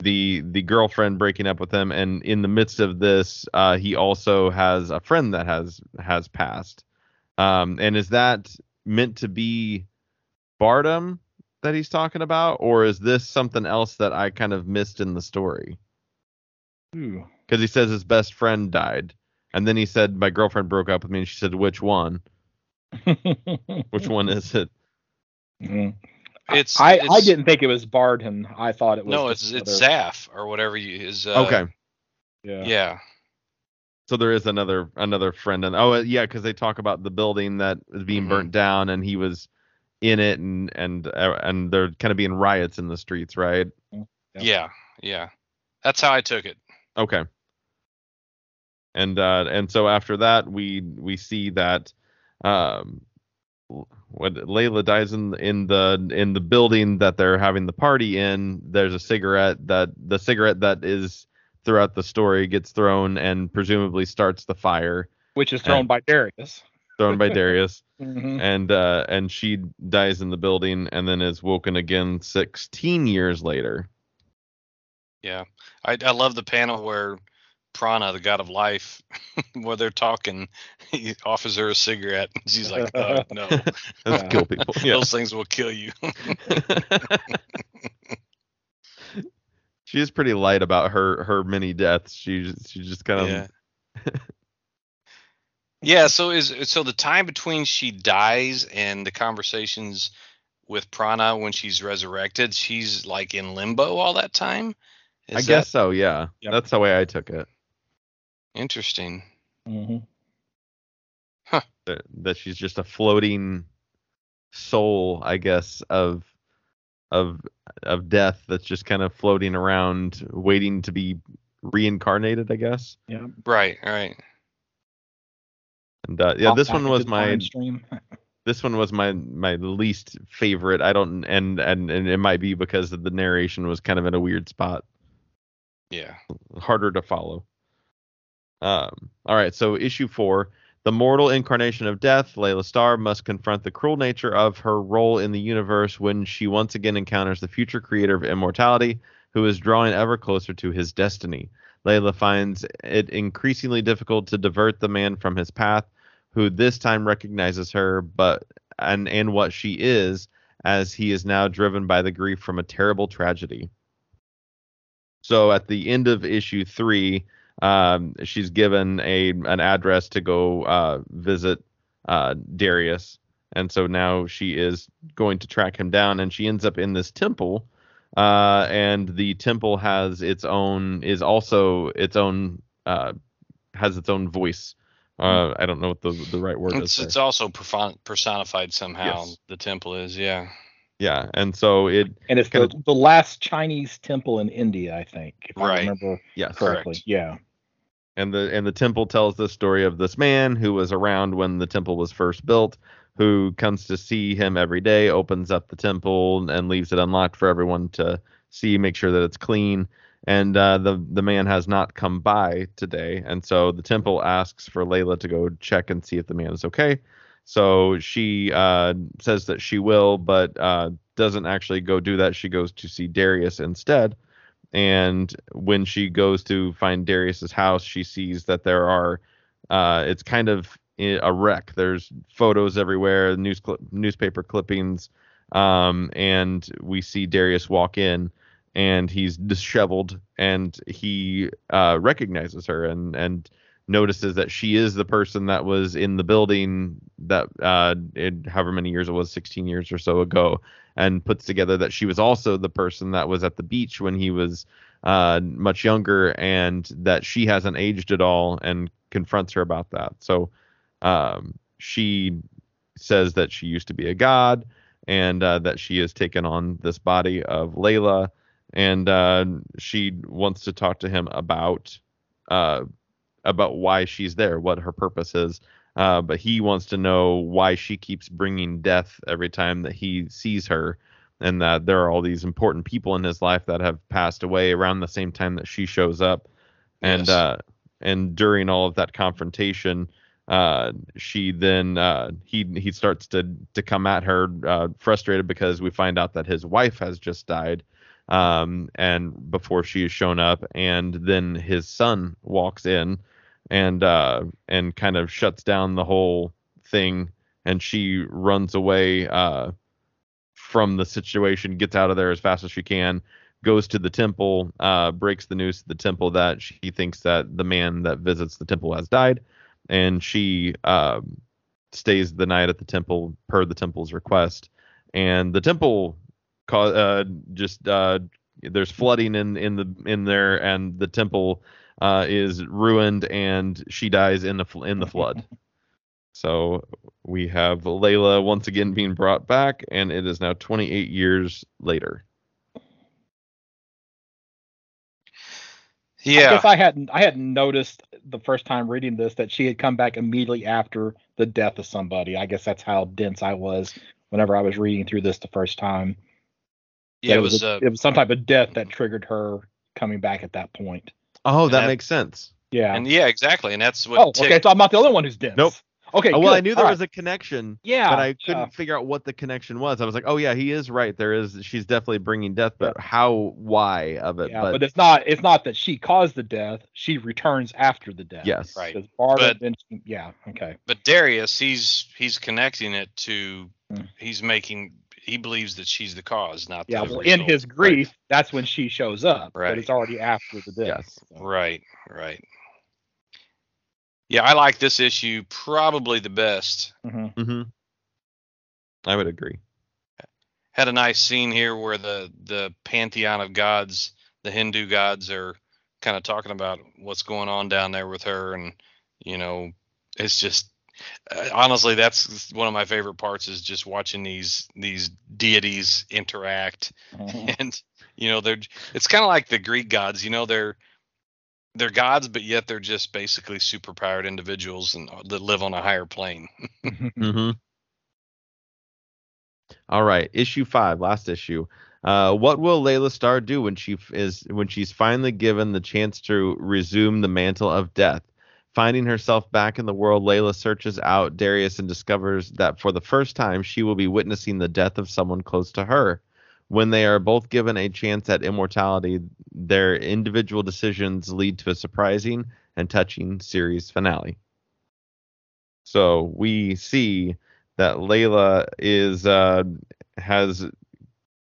the the girlfriend breaking up with him and in the midst of this uh he also has a friend that has has passed. Um and is that meant to be Bardem that he's talking about or is this something else that I kind of missed in the story? Cuz he says his best friend died and then he said my girlfriend broke up with me and she said which one? Which one is it? Mhm. It's I, I didn't think it was Bardham. I thought it was. No, just it's it's another- Zaf or whatever you is. Uh, okay. Yeah. Yeah. So there is another another friend and oh yeah, because they talk about the building that is being Mhm. burnt down and he was in it and and uh, and they're kind of being riots in the streets, right? Yeah. Yeah. Yeah. That's how I took it. Okay. And uh and so after that we we see that um when Laila dies in in the in the building that they're having the party in, there's a cigarette that the cigarette that is throughout the story gets thrown and presumably starts the fire Which is thrown And- by Darius. thrown by Darius. Mhm. and uh and she dies in the building and then is woken again 16 years later Yeah. I I love the panel where Prana, the god of life, while they're talking, he offers her a cigarette. And She's like, oh, "No, Let's kill people. Yeah. those things will kill you." She is pretty light about her her many deaths. She she just kind of yeah. yeah. So is so the time between she dies and the conversations with Prana when she's resurrected, she's like in limbo all that time. Is I that guess so. Yeah, Yep. that's the way I took it. interesting. hmm That, that she's just a floating soul, I guess, of of of death that's just kind of floating around, waiting to be reincarnated. I guess. Yeah. Right. Right. And uh, yeah, Pop this one was my stream. this one was my my least favorite. I don't and and and it might be because the narration was kind of in a weird spot. Yeah. harder to follow. Um, all right, so issue four. The mortal incarnation of death, Laila Starr, must confront the cruel nature of her role in the universe when she once again encounters the future creator of immortality, who is drawing ever closer to his destiny. Laila finds it increasingly difficult to divert the man from his path, who this time recognizes her, but and and what she is, as he is now driven by the grief from a terrible tragedy. So at the end of issue three, um, she's given a an address to go uh, visit uh, Darius, and so now she is going to track him down, and she ends up in this temple, uh, and the temple has its own is also its own uh, has its own voice. Uh, I don't know what the the right word It's is. there. it's also personified somehow. Yes. The temple is. Yeah. Yeah, and so it and it's the, the last Chinese temple in India, I think, if I Right. remember yes correctly. Correct. Yeah. and the and the temple tells the story of this man who was around when the temple was first built who comes to see him every day opens up the temple and leaves it unlocked for everyone to see make sure that it's clean and uh, the the man has not come by today and so the temple asks for Laila to go check and see if the man is okay so she uh, says that she will but uh, doesn't actually go do that she goes to see Darius instead and when she goes to find Darius's house, she sees that there are uh, it's kind of a wreck. There's photos everywhere, news cli- newspaper clippings, um, and we see Darius walk in, and he's disheveled, and he uh, recognizes her and and notices that she is the person that was in the building that uh, however many years it was, 16 years or so ago, and puts together that she was also the person that was at the beach when he was uh, much younger, and that she hasn't aged at all, and confronts her about that. So um, she says that she used to be a god, and uh, that she has taken on this body of Laila, and uh, she wants to talk to him about uh, about why she's there, what her purpose is. Uh, but he wants to know why she keeps bringing death every time that he sees her, and that there are all these important people in his life that have passed away around the same time that she shows up, and Yes. uh, and during all of that confrontation, uh, she then uh, he he starts to to come at her uh, frustrated because we find out that his wife has just died, um, and before she has shown up, and then his son walks in, and uh, and kind of shuts down the whole thing, and she runs away uh, from the situation, gets out of there as fast as she can, goes to the temple, uh, breaks the news to the temple that she thinks that the man that visits the temple has died, and she um, stays the night at the temple per the temple's request. And the temple ca- uh, just uh, there's flooding in in the in there, and the temple uh, is ruined, and she dies in the fl- in the flood. So we have Laila once again being brought back, and it is now 28 years later. I Yeah. guess I hadn't I hadn't noticed the first time reading this that she had come back immediately after the death of somebody. I guess that's how dense I was whenever I was reading through this the first time. Yeah. That It was. a- Uh, it was some type of death that triggered her coming back at that point. Oh, that that- makes sense. Yeah. and yeah, exactly. And that's what. oh, ticked- okay. So I'm not the only one who's dense. Nope. Okay. Oh, well, I knew there All was a connection, Yeah. but I couldn't yeah. figure out what the connection was. I was like, oh yeah, he is right. There is. She's definitely bringing death, but how, why of it? Yeah, but, but, it's not it's not that she caused the death. She returns after the death. yes, Right. Because Barbara But- then she- yeah, okay. But Darius, he's he's connecting it to Hmm. he's making he believes that she's the cause, not Yeah, the well in his grief, that's when she shows up. Right. But it's already after the death. Yes. so. Right, right. Yeah, I like this issue probably the best. Mhm. hmm I would agree. Had a nice scene here where the the pantheon of gods, the Hindu gods, are kind of talking about what's going on down there with her, and you know, it's just uh, honestly that's one of my favorite parts is just watching these these deities interact Mhm. and you know they're it's kind of like the greek gods you know they're they're gods but yet they're just basically superpowered individuals and uh, that live on a higher plane hmm All right, issue five, last issue. Uh, what will Laila Starr do when she f- is when she's finally given the chance to resume the mantle of death? Finding herself back in the world, Laila searches out Darius and discovers that for the first time she will be witnessing the death of someone close to her. When they are both given a chance at immortality, their individual decisions lead to a surprising and touching series finale. So we see that Laila is uh, has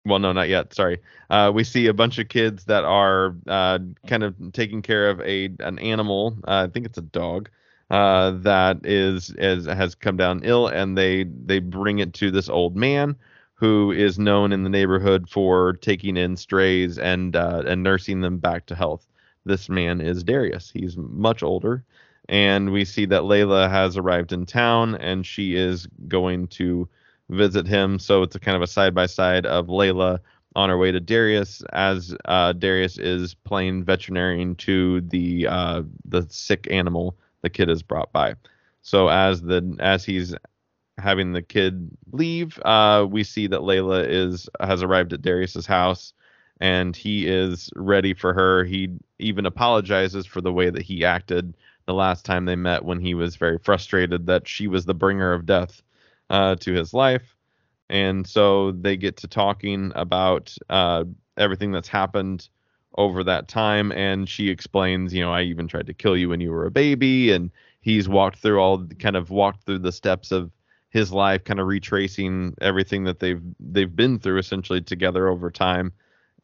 well no not yet. Sorry. Uh, we see a bunch of kids that are uh, kind of taking care of a an animal uh, I think it's a dog uh, that is, is has come down ill and they they bring it to this old man who is known in the neighborhood for taking in strays and uh, and nursing them back to health. This man is Darius. He's much older. And we see that Laila has arrived in town and she is going to visit him. So it's a kind of a side by side of Laila on her way to Darius as uh, Darius is playing veterinarian to the uh, the sick animal the kid is brought by. So as the as he's having the kid leave, uh, we see that Laila is has arrived at Darius's house and he is ready for her. He even apologizes for the way that he acted the last time they met when he was very frustrated that she was the bringer of death uh, to his life. And so they get to talking about uh, everything that's happened over that time. And she explains, you know, I even tried to kill you when you were a baby. And he's walked through all kind of walked through the steps of his life, kind of retracing everything that they've they've been through essentially together over time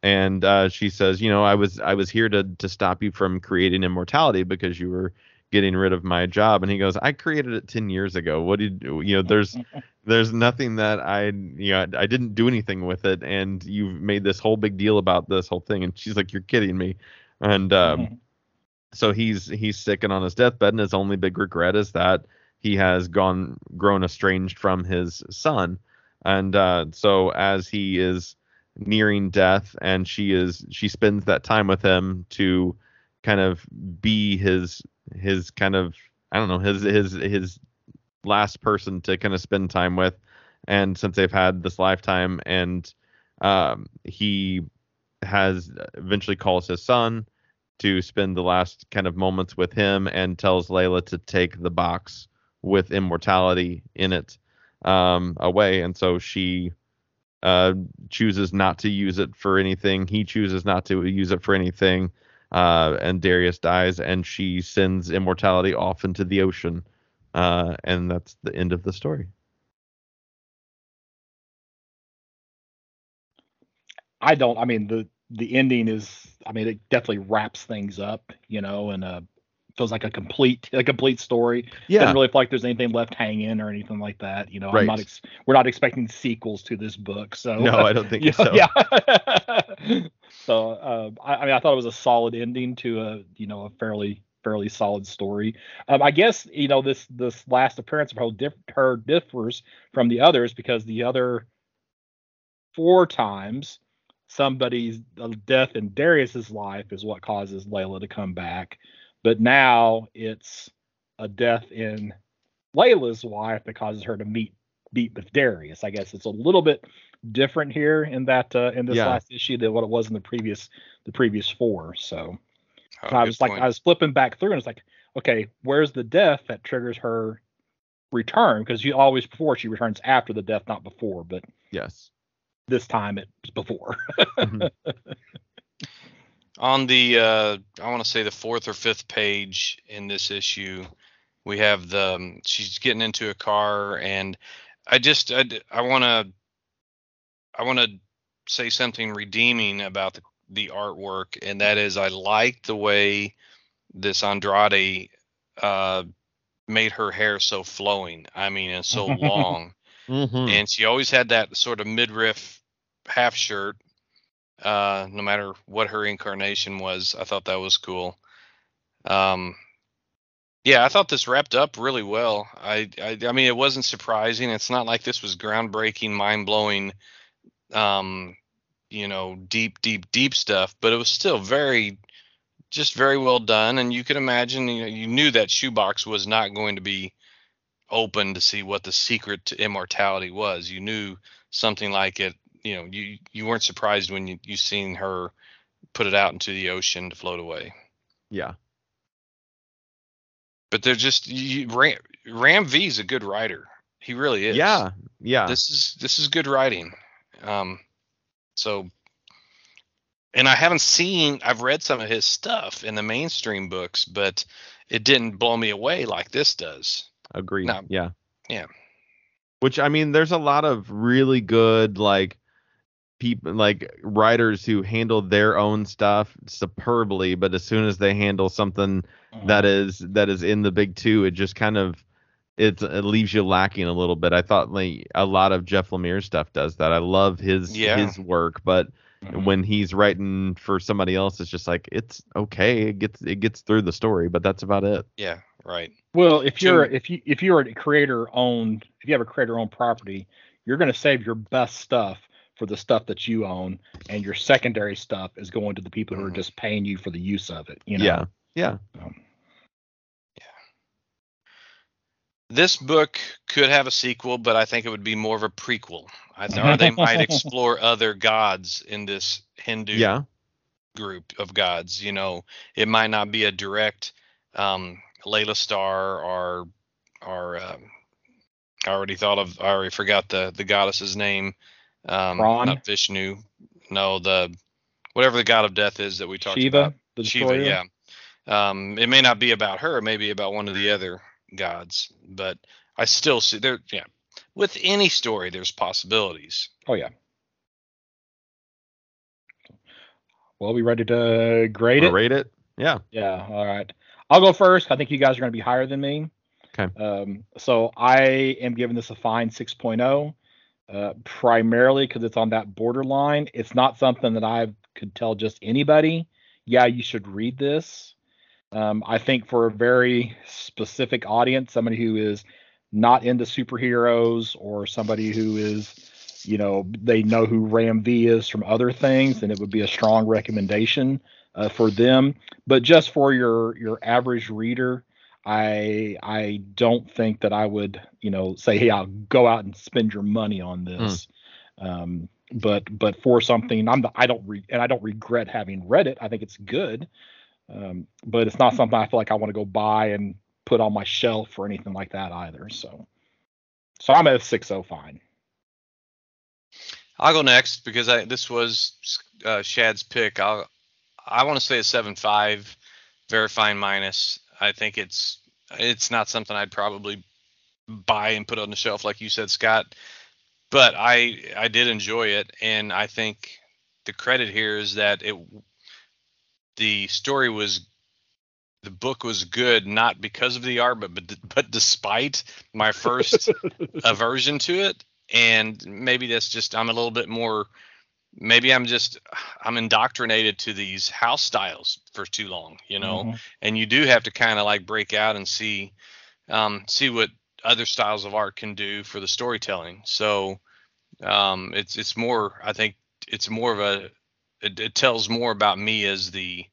and uh, she says, you know, I was I was here to to stop you from creating immortality because you were getting rid of my job. And he goes, I created it ten years ago. What did you you know? There's there's nothing that I you know I didn't do anything with it, and you've made this whole big deal about this whole thing. And she's like, you're kidding me. And um, so he's he's sick and on his deathbed, and his only big regret is that he has gone grown estranged from his son. And uh, so as he is nearing death and she is she spends that time with him to kind of be his his kind of I don't know his his his last person to kind of spend time with and since they've had this lifetime and um he has eventually calls his son to spend the last kind of moments with him and tells Laila to take the box with immortality in it um away and so she uh, chooses not to use it for anything. He chooses not to use it for anything. Uh, and Darius dies, and she sends immortality off into the ocean. Uh, and that's the end of the story. I don't. I mean, the the ending is. I mean, it definitely wraps things up, you know, and uh, feels like a complete a complete story. Yeah, Doesn't really feel like there's anything left hanging or anything like that. You know, Right. I'm not. Ex- we're not expecting sequels to this book. So no, I don't think yeah, so. yeah. so uh, I, I mean, I thought it was a solid ending to a you know a fairly fairly solid story. Um, I guess you know this this last appearance of her, diff- her differs from the others because the other four times somebody's uh, death in Darius's life is what causes Laila to come back, but now it's a death in Laila's wife that causes her to meet beat with Darius. I guess it's a little bit different here in that uh, in this Yeah. last issue than what it was in the previous the previous four. So Oh, I was like point. I was flipping back through and it's like, okay, where's the death that triggers her return because you always before she returns after the death, not before. But Yes. this time it's before. Mhm. On the uh, I want to say the fourth or fifth page in this issue, we have the um, she's getting into a car, and I just I want to I want to say something redeeming about the the artwork, and that is I like the way this Andrade uh, made her hair so flowing. I mean, and so long Mhm. and she always had that sort of midriff half shirt uh no matter what her incarnation was i thought that was cool um yeah i thought this wrapped up really well i i, I mean it wasn't surprising it's not like this was groundbreaking mind-blowing um you know deep deep deep stuff but it was still very just very well done and you could imagine you know you knew that shoebox was not going to be open to see what the secret to immortality was. You knew something like it. You know, you you weren't surprised when you you seen her put it out into the ocean to float away. Yeah. But they're just you, Ram, Ram V is a good writer. He really is. Yeah. Yeah. This is this is good writing. Um, so. And I haven't seen. I've read some of his stuff in the mainstream books, but it didn't blow me away like this does. Agreed. Yeah. Yeah. Which I mean, there's a lot of really good like people like writers who handle their own stuff superbly, but as soon as they handle something that is that is in the big two, it just kind of it's it leaves you lacking a little bit. I thought like a lot of Jeff Lemire stuff does that. I love his Yeah. his work, but Mhm. when he's writing for somebody else, it's just like it's okay. It gets it gets through the story, but that's about it. Yeah. Right. Well, if you're if you if you're a creator owned if you have a creator owned property, you're going to save your best stuff for the stuff that you own, and your secondary stuff is going to the people who are Mhm. just paying you for the use of it. You know. Yeah. Yeah. Um, This book could have a sequel, but I think it would be more of a prequel. I th- or they might explore other gods in this Hindu Yeah. group of gods. You know, it might not be a direct um, Laila Starr or or um, I already thought of. I already forgot the the goddess's name. Um, Ron? not Vishnu. No, the whatever the god of death is that we talked Shiva, about. the Shiva, yeah. Um, it may not be about her, it may be about one of the other gods, but I still see there. Yeah, with any story, there's possibilities. Oh yeah. Well, we ready to grade it? Rate it. Yeah. Yeah. All right. I'll go first. I think you guys are going to be higher than me. Okay. Um, so I am giving this a fine 6.0, uh, primarily because it's on that borderline. It's not something that I could tell just anybody. Yeah, you should read this. Um, I think for a very specific audience, somebody who is not into superheroes or somebody who is, you know, they know who Ram V is from other things, and it would be a strong recommendation uh, for them. But just for your your average reader, I I don't think that I would, you know, say, hey, I'll go out and spend your money on this. Um, but but for something, I'm the, I don't re- and I don't regret having read it. I think it's good, um, but it's not something I feel like I want to go buy and put on my shelf or anything like that either. So so I'm at a six oh fine. I'll go next because I this was uh, Shad's pick. I'll I want to say a seven five, very fine minus. I think it's it's not something I'd probably buy and put on the shelf like you said, Scott. But I I did enjoy it, and I think the credit here is that it the story was the book was good not because of the art but but, but despite my first aversion to it and maybe that's just i'm a little bit more maybe i'm just i'm indoctrinated to these house styles for too long you know? Mhm. and you do have to kind of like break out and see um see what other styles of art can do for the storytelling. So um it's it's more i think it's more of a it, it tells more about me as the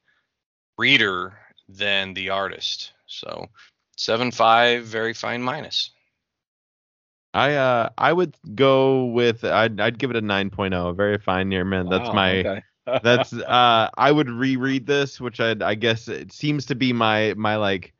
reader than the artist. So seven five very fine minus I uh I would go with I'd I'd give it a 9.0, a very fine near mint. That's my okay. that's uh I would reread this, which I I guess it seems to be my my like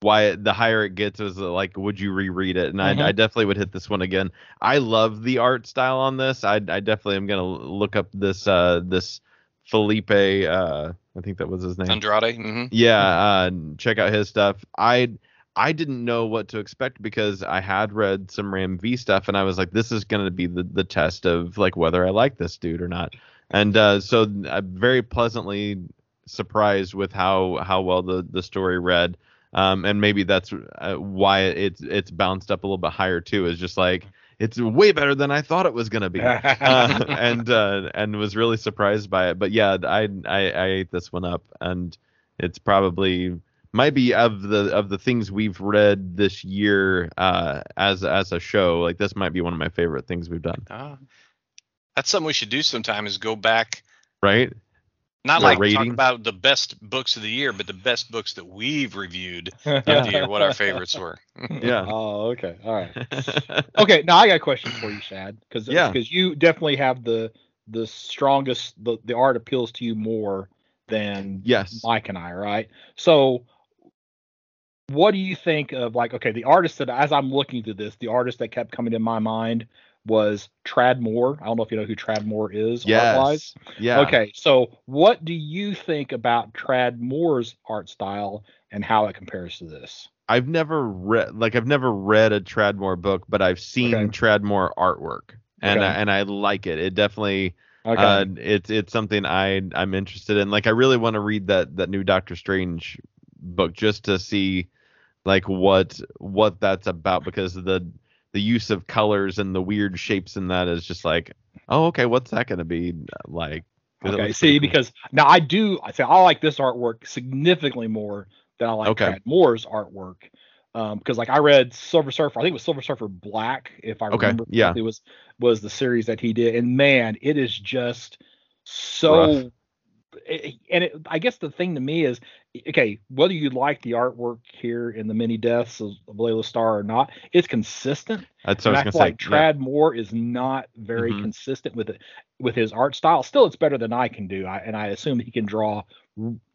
why the higher it gets is uh, like would you reread it and Mhm. I, I definitely would hit this one again i love the art style on this i, I definitely am gonna look up this uh this Filipe uh i think that was his name Andrade. hmm yeah uh check out his stuff i i didn't know what to expect because i had read some ram v stuff and i was like this is going to be the, the test of like whether i like this dude or not. And uh so i'm very pleasantly surprised with how how well the the story read. Um and maybe that's uh, why it's it's bounced up a little bit higher too is just like it's way better than i thought it was going to be. Uh, and uh, and was really surprised by it. But yeah, I, I I ate this one up, and it's probably might be of the of the things we've read this year uh, as as a show. Like this might be one of my favorite things we've done. Ah. That's something we should do sometime is go back Right? not The like talk ratings? about the best books of the year, but the best books that we've reviewed of the year, what our favorites were. Yeah. Oh, okay. All right. Okay, now I got a question for you, Shad, because Yeah. because you definitely have the the strongest the the art appeals to you more than yes. Mike and I, right? So, what do you think of like okay, the artist that as I'm looking through this, the artist that kept coming to my mind was Tradd Moore. I don't know if you know who Tradd Moore is. Yes. Yeah. Okay, so what do you think about Tradd Moore's art style and how it compares to this? I've never read like I've never read a Tradd Moore book, but I've seen Okay. Tradd Moore artwork, and Okay. I, and I like it. It definitely Okay. Uh, it's it's something I I'm interested in. Like I really want to read that that new Doctor Strange book just to see like what what that's about because the the use of colors and the weird shapes in that is just like oh okay what's that going to be like Okay, see, cool. because now I do, I say I like this artwork significantly more than I like Okay. Tradd Moore's artwork. Um, because like I read Silver Surfer, I think it was Silver Surfer Black, if I Okay, remember yeah. it was was the series that he did, and man, it is just so. it- and it, I guess the thing to me is, okay, whether you like the artwork here in the many deaths of, of Laila Starr or not, it's consistent. that's what And I I was feel going like to say. yeah. Tradd Moore is not very Mhm. consistent with it with his art style. Still, it's better than I can do, I, and I assume he can draw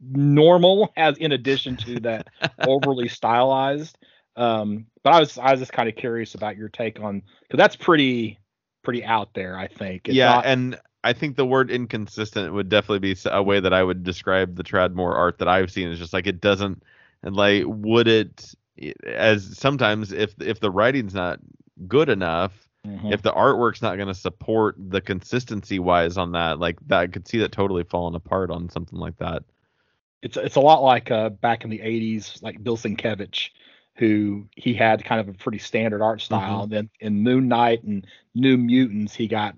normal as in addition to that overly stylized. Um, but I was I was just kind of curious about your take on because that's pretty pretty out there. I think. It's yeah, not- and I think the word inconsistent would definitely be a way that I would describe the Tradd Moore art that I've seen. Is just like it doesn't, and like would it, as sometimes if if the writing's not good enough, Mhm. if the artwork's not going to support the consistency wise on that, like that, I could see that totally falling apart on something like that. it's it's a lot like uh, back in the 80s like bill sienkiewicz who he had kind of a pretty standard art style. And then in moon knight and new mutants he got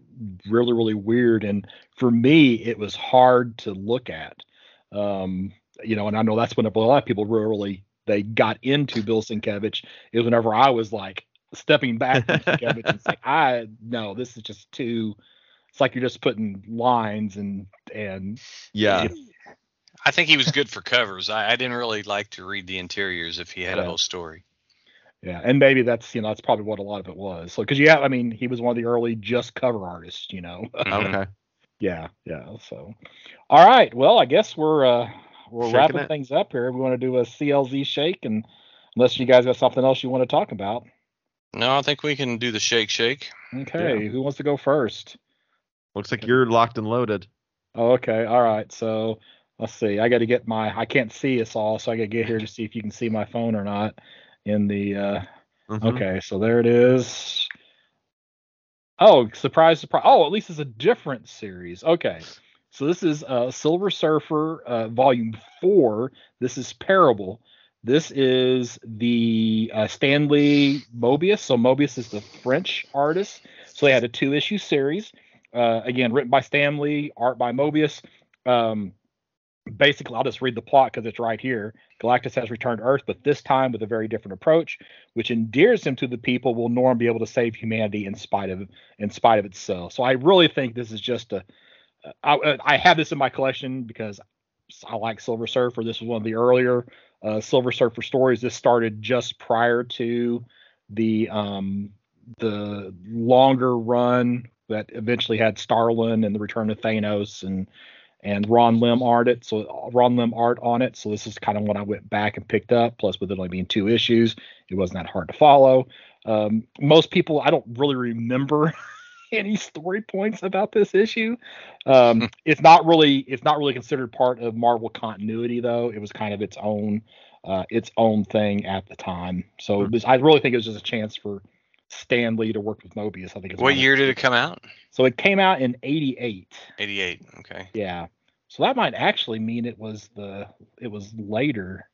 really really weird. And for me it was hard to look at. Um you know and i know that's when a lot of people really they got into bill sienkiewicz. It was whenever i was like stepping back from sienkiewicz and saying i no this is just too it's like you're just putting lines and and Yeah, I think he was good for covers. I, I didn't really like to read the interiors if he had a whole story. Yeah, and maybe that's you know that's probably what a lot of it was. So because yeah, I mean he was one of the early just cover artists, you know. Okay. yeah, yeah. So, all right. Well, I guess we're uh we're Shaking wrapping it. things up here. We want to do a CLZ shake, and unless you guys got something else you want to talk about. No, I think we can do the shake shake. Okay, who wants to go first? Looks like you're locked and loaded. Oh, okay. All right. So let's see. I got to get my. I can't see us all, so I got to get here to see if you can see my phone or not. In the uh Mhm. Okay, so there it is. Oh, surprise, surprise. Oh, at least it's a different series. Okay. So this is uh, Silver Surfer uh, Volume 4. This is Parable. This is the uh, Stanley Moebius. So Moebius is the French artist. So they had a two issue series. Uh, again, written by Stan Lee, art by Moebius. Um, basically, I'll just read the plot because it's right here. Galactus has returned to Earth, but this time with a very different approach, which endears him to the people. Will Norrin be able to save humanity in spite of in spite of itself? So I really think this is just a. I, I have this in my collection because I like Silver Surfer. This was one of the earlier uh, Silver Surfer stories. This started just prior to the um, the longer run that eventually had Starlin and the Return of Thanos and and Ron Lim art it. So Ron Lim art on it. So this is kind of what I went back and picked up. Plus, with it only being two issues, it wasn't that hard to follow. Um, most people, I don't really remember any story points about this issue. Um, it's not really it's not really considered part of Marvel continuity though. It was kind of its own uh, its own thing at the time. So Hmm. was, I really think it was just a chance for Stan Lee to work with Moebius. I think. What year did it come out? So it came out in '88. 88. Okay. Yeah. So that might actually mean it was the it was later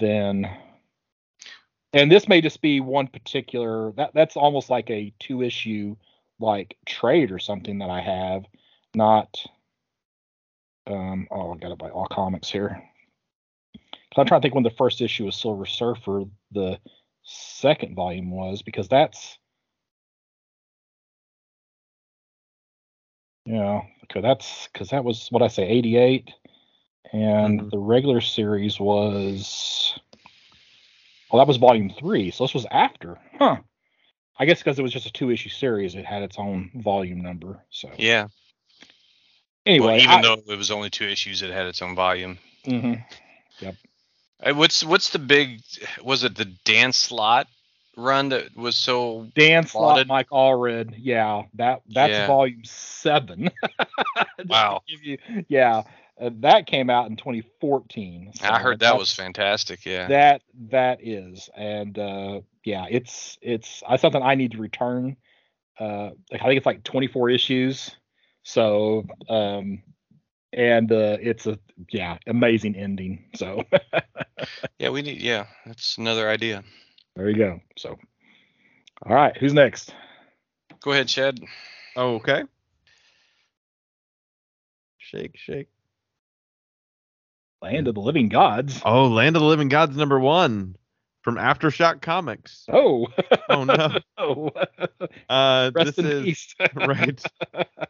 than and this may just be one particular that that's almost like a two issue like trade or something that I have, not um oh I got it by all comics here. I'm trying to think when the first issue of Silver Surfer, the second volume was, because that's Yeah, okay, that's because that was what I say, 88, and Mhm. the regular series was, well, that was volume three, so this was after, huh? I guess because it was just a two issue series, it had its own volume number. So Yeah. anyway, well, even I- though it was only two issues, it had its own volume. Mhm. Uh, What's what's the big? Was it the Dan Slott run that was so? Dan Slott. Mike Allred, yeah, that that's Yeah. volume seven. Wow. give you- yeah, uh, that came out in 2014. I heard that was fantastic. Yeah. That that is, and uh, yeah, it's it's uh, something I need to return. Uh, like, I think it's like 24 issues. So, um, and uh, it's a yeah amazing ending. So yeah, we need. Yeah, that's another idea. there you go. So, all right, who's next? Go ahead, Shad. Oh, okay. Shake, shake. Land of the Living Gods. Oh, Land of the Living Gods number one from Aftershock Comics. Oh, Oh no. oh, Uh, rest this in is peace. right.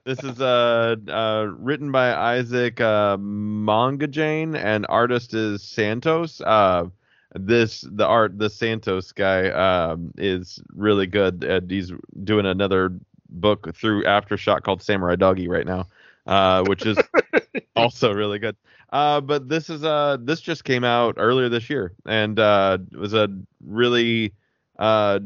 This is uh, uh written by Isaac uh, Mongajane and artist is Santos. Uh, this the art the Santos guy um is really good. And he's doing another book through Aftershock called Samurai Doggy right now, uh, which is also really good. Uh, but this is uh this just came out earlier this year and uh it was a really uh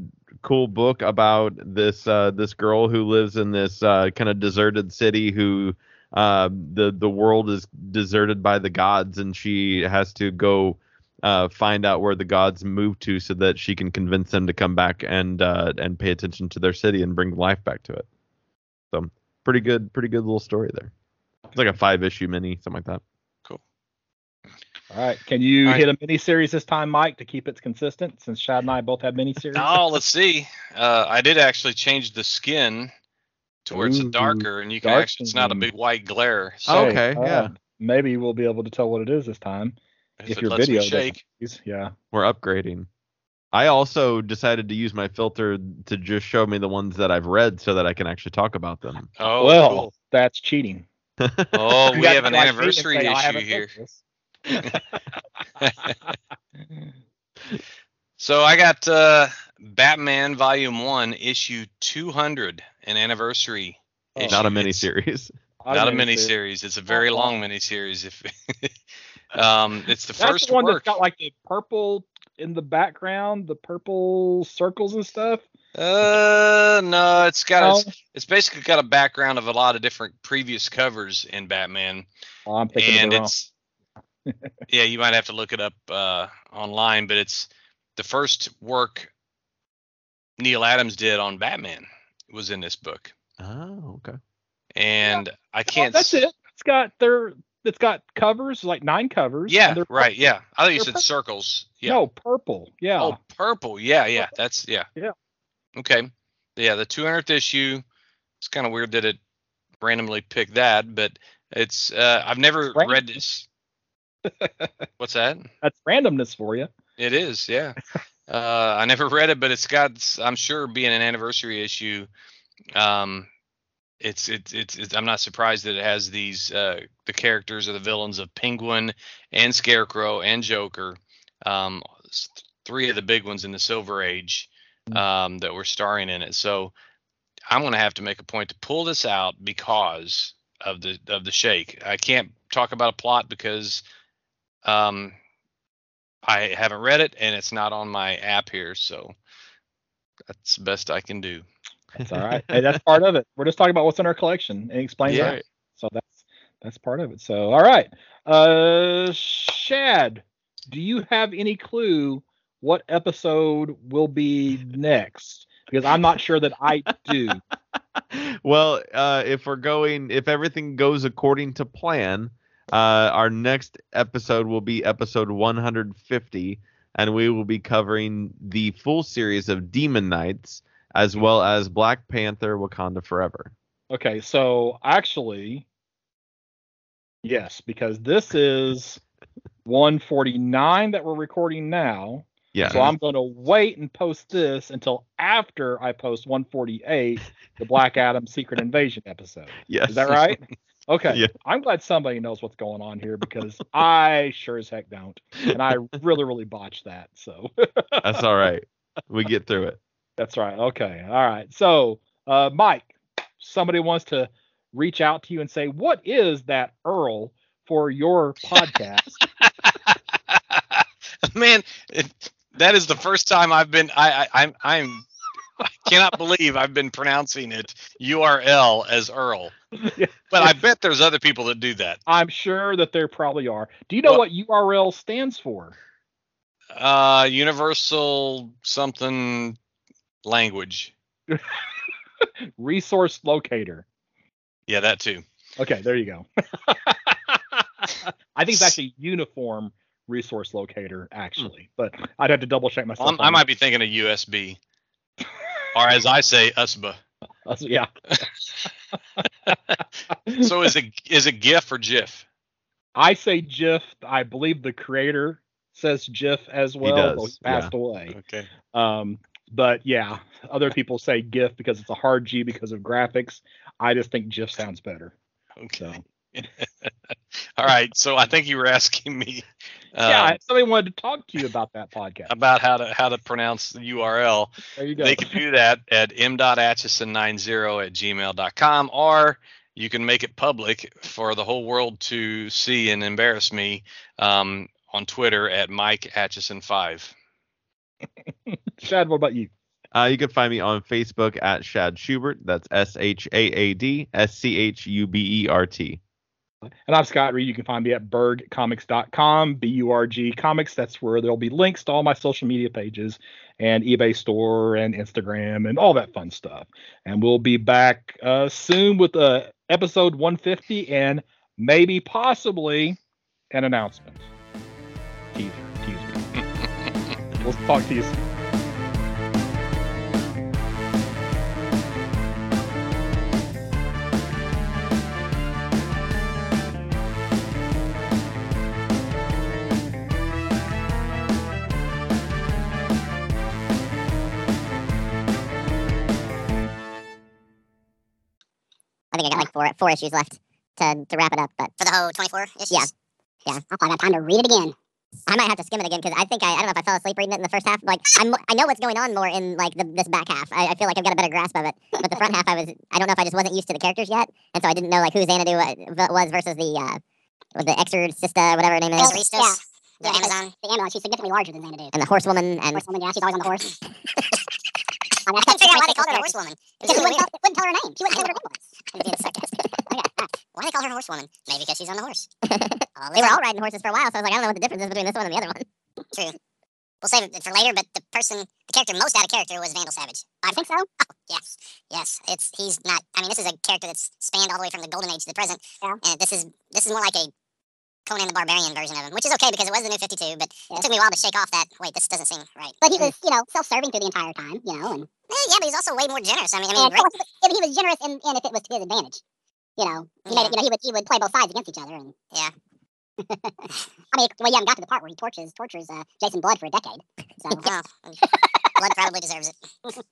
cool book about this uh this girl who lives in this uh kind of deserted city who uh the the world is deserted by the gods and she has to go uh find out where the gods moved to so that she can convince them to come back and uh and pay attention to their city and bring life back to it. So pretty good pretty good little story there. It's like a five issue mini, something like that. All right, can you All right. hit a mini series this time, Mike, to keep it consistent? Since Shad and I both have mini series. Oh, let's see. Uh, I did actually change the skin to where it's Ooh, darker, and you can dark actually. It's not a big white glare. So Oh, okay, uh, yeah. Maybe we'll be able to tell what it is this time if, if your video me shake. Yeah. We're upgrading. I also decided to use my filter to just show me the ones that I've read so that I can actually talk about them. Oh, well, cool. that's cheating. Oh, we have an watch me and anniversary say, issue here. this." So I got uh, Batman Volume One, Issue 200, an anniversary. Oh. issue. Not a It's mini series. Not a miniseries. mini series. It's a very long mini series. If um, it's the That's first the one work. that's got like the purple in the background, the purple circles and stuff. Uh, no, it's got No? a, it's basically got a background of a lot of different previous covers in Batman, Oh, I'm thinking and of wrong. it's yeah, you might have to look it up uh, online, but it's the first work Neal Adams did on Batman was in this book, Oh, okay. and I Oh, can't. that's it. It's got there. It's got covers, like nine covers. Yeah, they're right. purple. Yeah, I thought you They're said purple. circles. Yeah. No, purple. Yeah. Oh, purple. Yeah, yeah. That's yeah. Yeah. Okay. Yeah, the 200th issue. It's kind of weird that it randomly picked that, but it's uh I've never Random. read this. What's that? That's randomness for you. It is, yeah. uh I never read it, but it's got I'm sure being an anniversary issue um it's it's it's, it's I'm not surprised that it has these uh the characters or the villains of Penguin and Scarecrow and Joker um three of the big ones in the Silver Age um that were starring in it. So I'm going to have to make a point to pull this out because of the of the shake. I can't talk about a plot because um I haven't read it and it's not on my app here, so that's the best I can do. That's all right. hey, that's part of it. We're just talking about what's in our collection and explain Yeah. that. So that's that's part of it. So all right. Uh Shad, do you have any clue what episode will be next? Because I'm not sure that I do. well, uh, if we're going, if everything goes according to plan, uh, our next episode will be episode 150, and we will be covering the full series of Demon Knights as well as Black Panther: Wakanda Forever. Okay, so actually, yes, because this is 149 that we're recording now. Yeah. So I'm going to wait and post this until after I post 148, the Black Adam Secret Invasion episode. yes. Is that right? Okay. Yeah. I'm glad somebody knows what's going on here because I sure as heck don't. And I really, really botched that. So That's all right. We get through it. that's right. Okay. All right. So, uh, Mike, somebody wants to reach out to you and say, what is that Earl for your podcast? Man, it, that is the first time I've been. I, I I'm I'm I cannot believe I've been pronouncing it URL as Earl. Yeah. But I bet there's other people that do that. I'm sure that there probably are. Do you know Well- what URL stands for? Uh, universal something language. Resource locator. Yeah, that too. Okay, there you go. I think it's actually uniform resource locator, actually, but I'd have to double check myself. I'm, I might be thinking of USB, or as I say, USB. that. yeah. So is it is it GIF or GIF? I say GIF. I believe the creator says GIF as well. He does, he passed away. Okay. Um, but yeah, other people say GIF because it's a hard G because of graphics. I just think GIF sounds better. Okay. So All right. So I think you were asking me. Yeah, um, somebody wanted to talk to you about that podcast. about how to how to pronounce the URL. There you go. They can do that at m.atchison90 at gmail.com, or you can make it public for the whole world to see and embarrass me um, on Twitter at Mike Atchison5. Shad, what about you? Uh, you can find me on Facebook at Shad Schubert. That's S H A A D S C H U B E R T. And I'm Scott Reed. You can find me at burgcomics.com, B U R G comics. That's where there'll be links to all my social media pages and eBay store and Instagram and all that fun stuff. And we'll be back uh, soon with uh, episode 150 and maybe possibly an announcement. Teaser, teaser. we'll talk to you soon. I think I got like four four issues left to to wrap it up. But for the whole 24 issues. Yeah. yeah, I'll probably have time to read it again. I might have to skim it again because I think I, I don't know if I fell asleep reading it in the first half. Like I'm I know what's going on more in like the, this back half. I, I feel like I've got a better grasp of it. But the front half, I was I don't know if I just wasn't used to the characters yet, and so I didn't know like who Xanadu wa- was versus the uh the Exorcista whatever her name is, Exoristos, yeah, the Yeah, Amazon. the Amazon. She's significantly larger than Xanadu, and the horsewoman and Horsewoman, yeah, she's always on the horse. I, mean, I couldn't figure out why they called her a horsewoman. Because she wouldn't tell, wouldn't tell her name. She wouldn't what her name was. I'm being sarcastic. Oh okay, alright. Why do they call her a horsewoman? Maybe because she's on the horse. They were all riding horses for a while, so I was like, I don't know what the difference is between this one and the other one. True. We'll save it for later, but the person, the character most out of character was Vandal Savage. I think so. Oh, yes, yes. It's he's not. I mean, this is a character that's spanned all the way from the golden age to the present. Yeah. And this is this is more like a Conan the Barbarian version of him, which is okay because it was the new 52. But Yeah. it took me a while to shake off that. Wait, this doesn't seem right. But he was, you know, self-serving through the entire time, you know, and Eh, yeah, but he's also way more generous. I mean, I mean, right- course, he was- generous and if it was to his advantage. You know, he made it, you know, he would he would play both sides against each other, and Yeah. I mean, well, you haven't got to the part where he tortures tortures uh, Jason Blood for a decade. So well, blood probably deserves it.